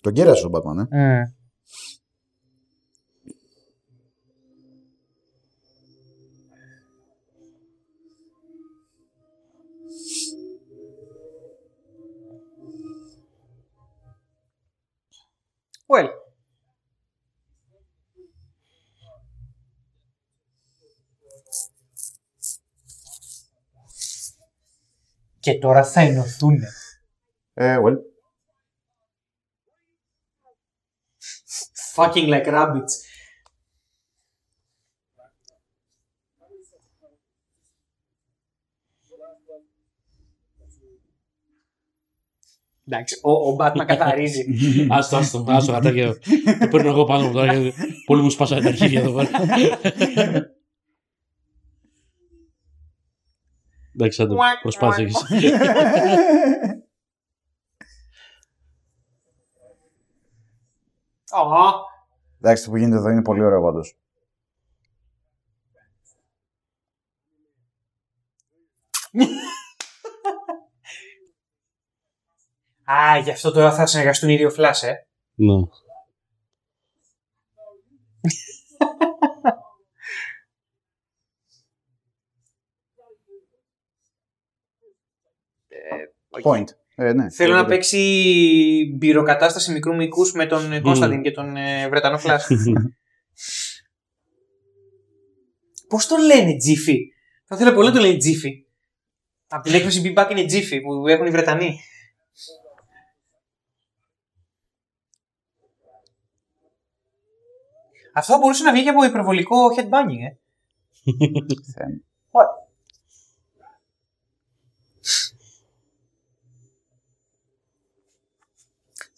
Τον κέρασε ο Batman, ε. Mm. Well. Και τώρα θα ενωθούν. Ε, well. Fucking like rabbits. Εντάξει, ο, ο Batman καθαρίζει. *laughs* Άστο, άστο, άστο, γατάκια. Το παίρνω εγώ πάνω μου τώρα. γιατί Πολύ μου σπάσανε τα αρχίδια εδώ πέρα. *laughs* Εντάξει, άντε, προσπάθησες. *laughs* Ω, Εντάξει, το που γίνεται εδώ είναι πολύ ωραίο πάντως. *laughs* Α, γι' αυτό τώρα θα συνεργαστούν οι δύο Flash, ε. Ναι. Point. Ε, ναι. Θέλω Ε, να παίξει μπυροκατάσταση μικρού μήκους με τον Κωνσταντίν και τον ε, Βρετανό Flash. *laughs* Πώς το λένε Jiffy. Θα ήθελα πολύ να το λένε Jiffy. Από την έκφραση Be Back είναι Jiffy που έχουν οι Βρετανοί. Αυτό θα μπορούσε να βγει και από υπερβολικό headbanging, ε. Θεέ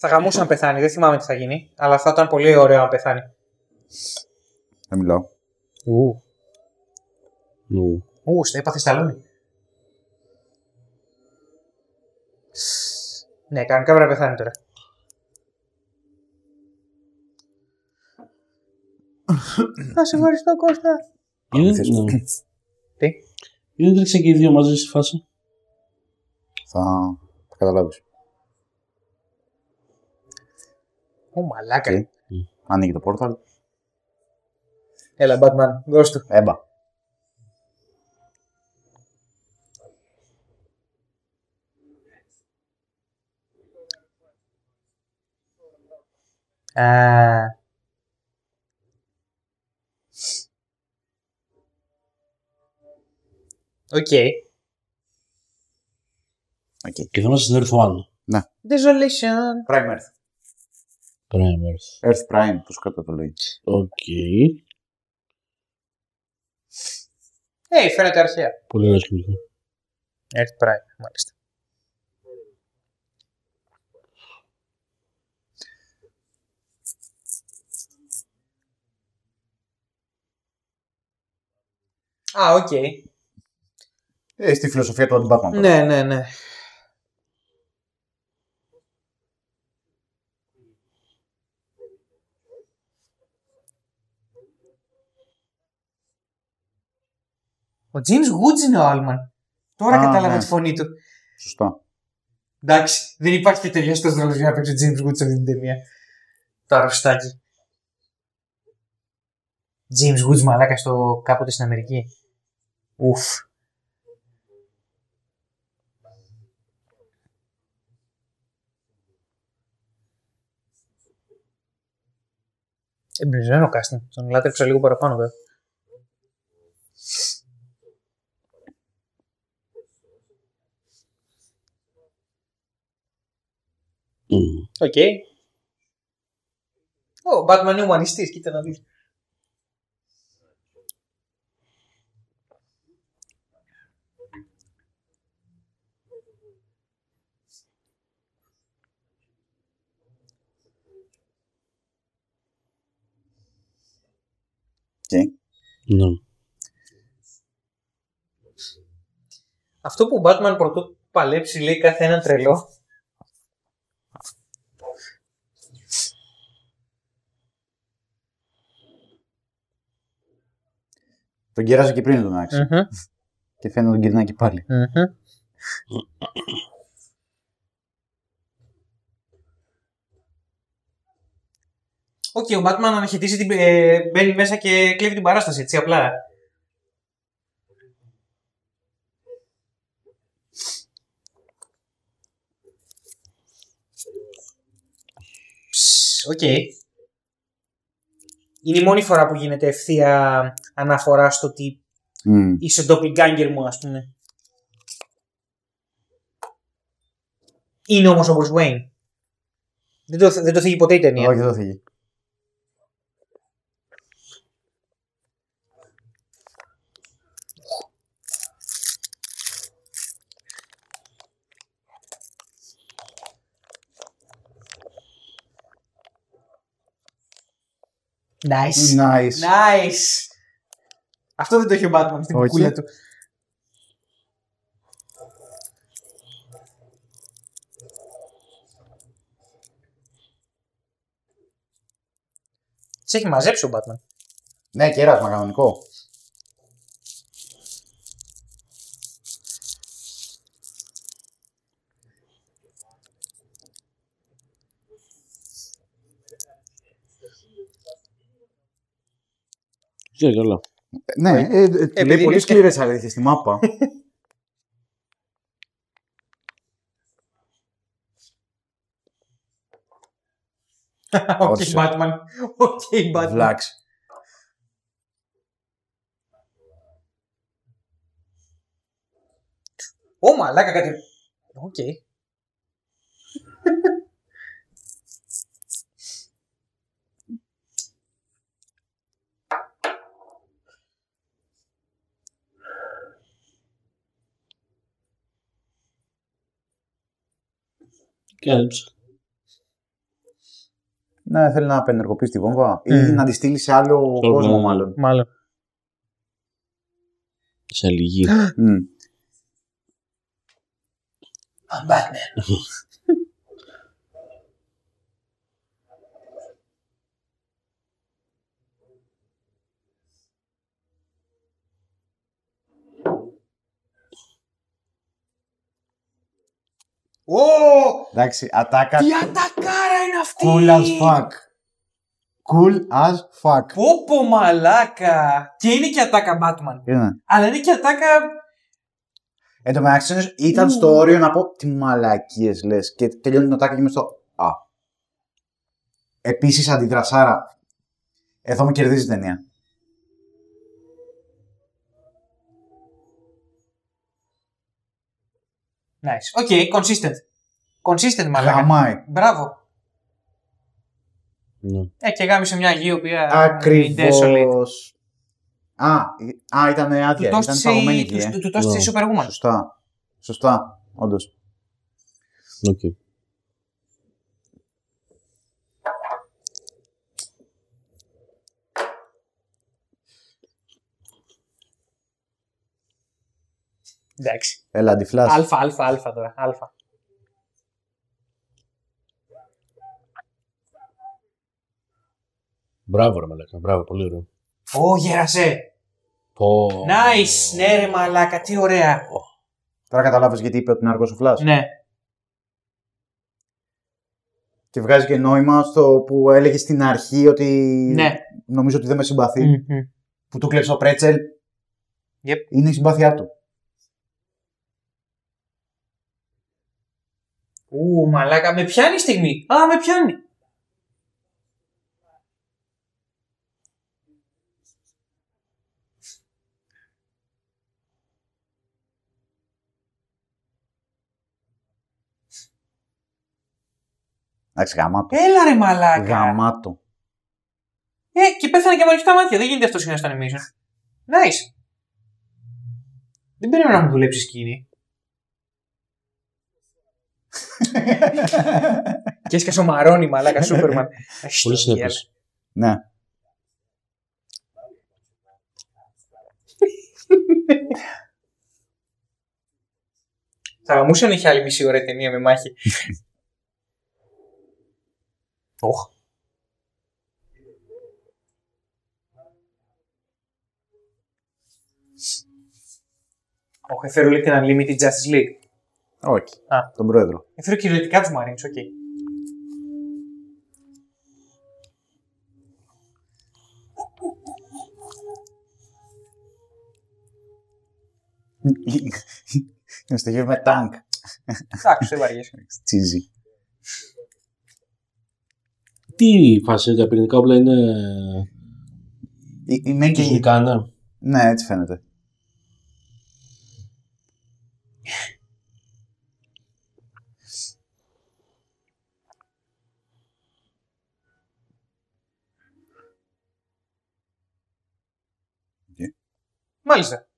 Θα γαμούσε να πεθάνει, δεν θυμάμαι τι θα γίνει. Αλλά θα ήταν πολύ ωραίο να πεθάνει. Δεν μιλάω. Ου, Νου. ου, στο έπαθε σταλόνι. Ναι, κανονικά πρέπει να πεθάνει τώρα. Θα σε ευχαριστώ Κώστα. Είναι, θες. ναι. Τι; Είναι τρέξαν και οι δύο μαζί στη φάση. Θα, θα καταλάβεις. Ω μαλάκα. Τι; Ανοίγει το portal. Έλα Batman, δώσ' του. Έμπα. Α. OK. Okay. Και θα είμαστε στην Earth One. Desolation. Prime Earth. Prime Earth. Earth Prime, πώς σκατά το λέει. Οκ. Ε, φαίνεται αρχαία. Πολύ ωραίο σκηνικό. Earth Prime, μάλιστα. Α, οκ. Ε, στη φιλοσοφία του Batman. τώρα. Ναι, ναι, ναι. Ο James Woods είναι ο Owlman. Τώρα Α, κατάλαβα ναι. τη φωνή του. Σωστό. Εντάξει, δεν υπάρχει ταιριαστό ρόλο για να παίξει ο James Woods σε αυτή την ταινία. Το αρρωστάκι. James Woods μαλάκα στο κάποτε στην Αμερική. Ουφ. Εμπνευσμένο casting. Τον λάτρεψα λίγο παραπάνω βέβαια. OK. Okay. Ο Batman είναι ουμανιστής, κοίτα να δεις. Okay. No. Ναι. Αυτό που ο Batman πρωτού παλέψει λέει κάθε έναν τρελό Τον κέρασε και πριν τον άξι. Μμμ. Και φαίνεται να τον κερνάει και πάλι. Μμμ. Οκ, ο Batman αναχαιτήσει την. Ε, μπαίνει μέσα και κλέβει την παράσταση, έτσι απλά. Ψ, Οκ. Είναι η μόνη φορά που γίνεται ευθεία αναφορά στο ότι Μμ. είσαι doppelganger μου, ας πούμε. Είναι όμως ο Bruce Wayne. Δεν το, δεν το θίγει ποτέ η ταινία. Όχι, δεν το θίγει. Nice. Nice. Nice. Αυτό δεν το έχει ο Batman στην Όχι. κουκούλα του. Σε έχει μαζέψει ο Batman. Ναι, κέρασμα κανονικό. Ξέρει καλά. Ναι, ε, ε, του λέει Επειδή πολύ είναι- σκληρές αλήθειες στη μάπα. *laughs* Οκ, Όρισε. Batman. OK, Batman. Βλάξ. Ω, μαλάκα κάτι. Οκ. Και έλειψε. Ναι, θέλει να απενεργοποιήσει τη βόμβα ή Μμ. να τη στείλει σε άλλο Στο κόσμο, πλάνο. μάλλον. Μάλλον. Σε αλληγή. Μμ. I'm Batman. Εντάξει, ατάκα. Τι ατακάρα είναι αυτή! Cool as fuck. Cool as fuck. Πόπο μαλάκα! Και είναι και ατάκα Batman. Είναι. Αλλά είναι και ατάκα. Εν τω μεταξύ ήταν Ου. στο όριο να πω τι μαλακίες λες. Και τελειώνει την ατάκα και είμαι στο. Α. Επίσης αντιδρασάρα. Εδώ με κερδίζει η ταινία. Nice. OK, consistent. Consistent μαλάκα. Γαμάει. Μπράβο. Ναι. Ε, και γάμισε μια γη η οποία. είναι Ακριβώ. desolate. Α, α, ήταν άδεια. Του Ήταν το 'στησε παγωμένη η- γη. ε. του- του το 'στησε η Ναι. Superwoman. Σωστά. Σωστά. Όντως. Οκ. Εντάξει. Έλα, αντιφλάς. Αλφα, αλφα, αλφα τώρα. Αλφα. Μπράβο, ρε μαλάκα. Μπράβο, πολύ ωραίο. Ω, γέρασε. Πω. Nice. Ναι, ρε μαλάκα, τι ωραία. Τώρα καταλάβει γιατί είπε ότι είναι αργός ο Flash. Ναι. Και βγάζει και νόημα στο που έλεγε στην αρχή ότι Ναι. νομίζω ότι δεν με συμπαθεί. Μμμ. Που του κλέψε ο Πρέτσελ. Yep. Είναι η συμπάθειά του. Ου, μαλάκα, με πιάνει η στιγμή. Α, με πιάνει. Εντάξει, γαμάτο. Έλα ρε μαλάκα. Γαμάτο. Ε, και πέθανε και με ανοιχτά μάτια. Δεν γίνεται αυτός συχνά στο animation. Nice. Δεν περίμενα να μου δουλέψει σκηνή. Και έσκασε ο Μαρόνι, μαλάκα, Σούπερμαν. *laughs* Πολύ συνέπειες. ναι. Θα γαμούσε αν είχε άλλη μισή ώρα η ταινία με μάχη. Οχ. Όχι, έφερε λέει την Unlimited Justice League. Όχι. Α. Τον πρόεδρο. Έφερε κυριολεκτικά τους Marines, OK. Είναι στο γεύμα με τάγκ. Εντάξει, δεν βαριέσαι. Τσίζι. Τι φάση, τα πυρηνικά όπλα είναι. Η- η main και η- Τεχνικά, ναι. Ναι, έτσι φαίνεται. Μάλιστα.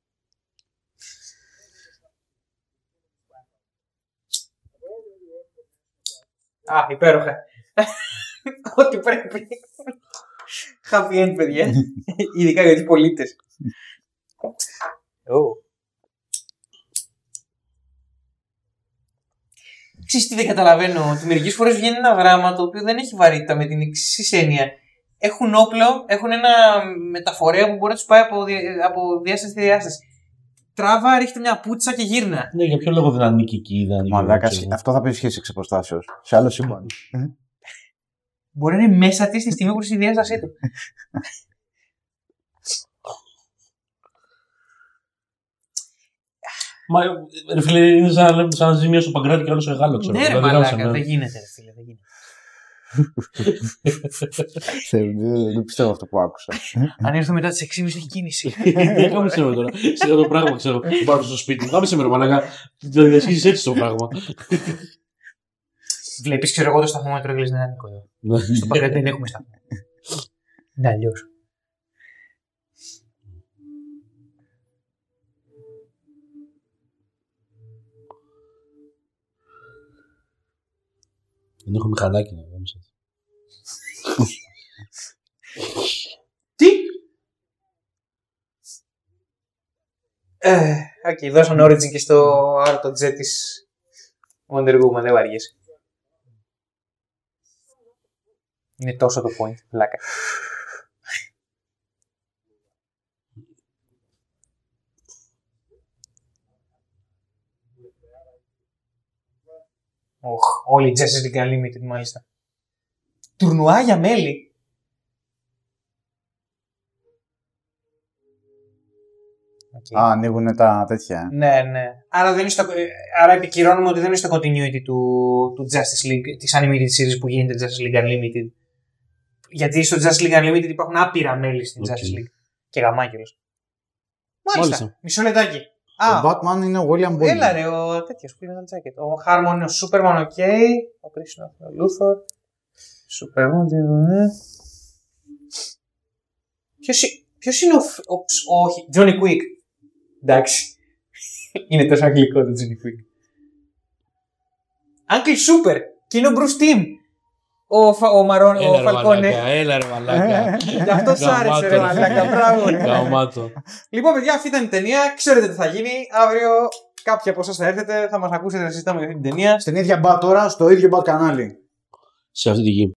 Α, υπέροχα. *laughs* Ό,τι πρέπει. Happy end, παιδιά. *laughs* Ειδικά για τους πολίτες. Oh. Ξέρεις τι δεν καταλαβαίνω, ότι μερικές φορές βγαίνει ένα δράμα το οποίο δεν έχει βαρύτητα με την εξής έννοια. Έχουν όπλο, έχουν ένα μεταφορέα που μπορεί να τους πάει από, δια- από διάσταση στη διάσταση. Τράβα, ρίχτε μια πουτσα και γύρνα. Ναι, για ποιο λόγο δεν ανήκει εκεί, δεν ανήκει. Μαλάκα, ξέρω. αυτό θα πει σχέσης εξ αποστάσεως. Σε άλλο σύμπαν. Μπορεί να είναι μέσα της στη στιγμή που είναι στη διάστασή του. Μα ρε φίλε, είναι σαν να λέμε σαν να ζει μία στο Παγκράτη και άλλο σε Γάλλος, ξέρω. ναι, ρε Δηλαδή, μαλάκα, γράψαμε. δεν γίνεται, ρε φίλε, δεν γίνεται. Θέλω, Δεν δεν πιστεύω αυτό που άκουσα. Αν έρθω μετά τις 6.30 έχει κίνηση. *laughs* Τι έκαμε ξέρω τώρα; Σε αυτό το πράγμα ξέρω. Που πάω στο σπίτι μου. Κάμε σε μέρα, μαλάκα. Το διασχίζει έτσι το πράγμα. Βλέπεις, ξέρω εγώ το σταθμόμετρο Εγγλέζ δεν είναι εδώ. Στο Παγκράτη δεν έχουμε σταθμό. Ναι, αλλιώς. Δεν έχω μηχανάκι να γάμισα. Τι! Ε, οκ, δώσαν Origin και στο Art of Jet της Wonder Woman, δεν βαριέσαι. Είναι τόσο το point, πλάκα. Οχ, όλοι οι Justice League Unlimited μάλιστα. Τουρνουά για μέλη. Οκ. Α, ανοίγουν τα τέτοια. Ναι, ναι. Άρα, δεν είναι στο, ε, άρα επικυρώνουμε ότι δεν είναι στο continuity του, του Justice League, της Animated Series που γίνεται Justice League Unlimited. Γιατί στο Justice League Unlimited υπάρχουν άπειρα μέλη στην OK. Justice League. Και γαμάει κιόλας. Μάλιστα. Μάλιστα. Μισό λεπτάκι. Ο Α, Batman είναι ο William Boyd. έλα ρε, ο τέτοιος που είναι το jacket. Ο Harmon είναι ο Superman, οκ. Ο Chris είναι ο Luthor. Superman, τι είναι. Ποιος, είναι- ποιος είναι ο, φ- ο, ψ- όχι, Johnny Quick. Εντάξει. *laughs* είναι τόσο αγγλικό το Johnny Quick. Uncle Super. Και είναι ο Bruce Timm. Ο, Φα- ο, Μαρόν, ο Έλα ρε Φαλκόνε. μαλάκα, έλα ρε μαλάκα. *laughs* Γι' αυτό σ' άρεσε ρε Γαμάτο, μαλάκα. Μπράβο. ρε. Γαμάτο. Λοιπόν, παιδιά, αυτή ήταν η ταινία. Ξέρετε τι θα γίνει. Αύριο κάποιοι από εσάς θα έρθετε, θα μας ακούσετε να συζητάμε για αυτή την ταινία. Στην ίδια μπα τώρα, στο ίδιο μπα κανάλι. Σε αυτή τη γη.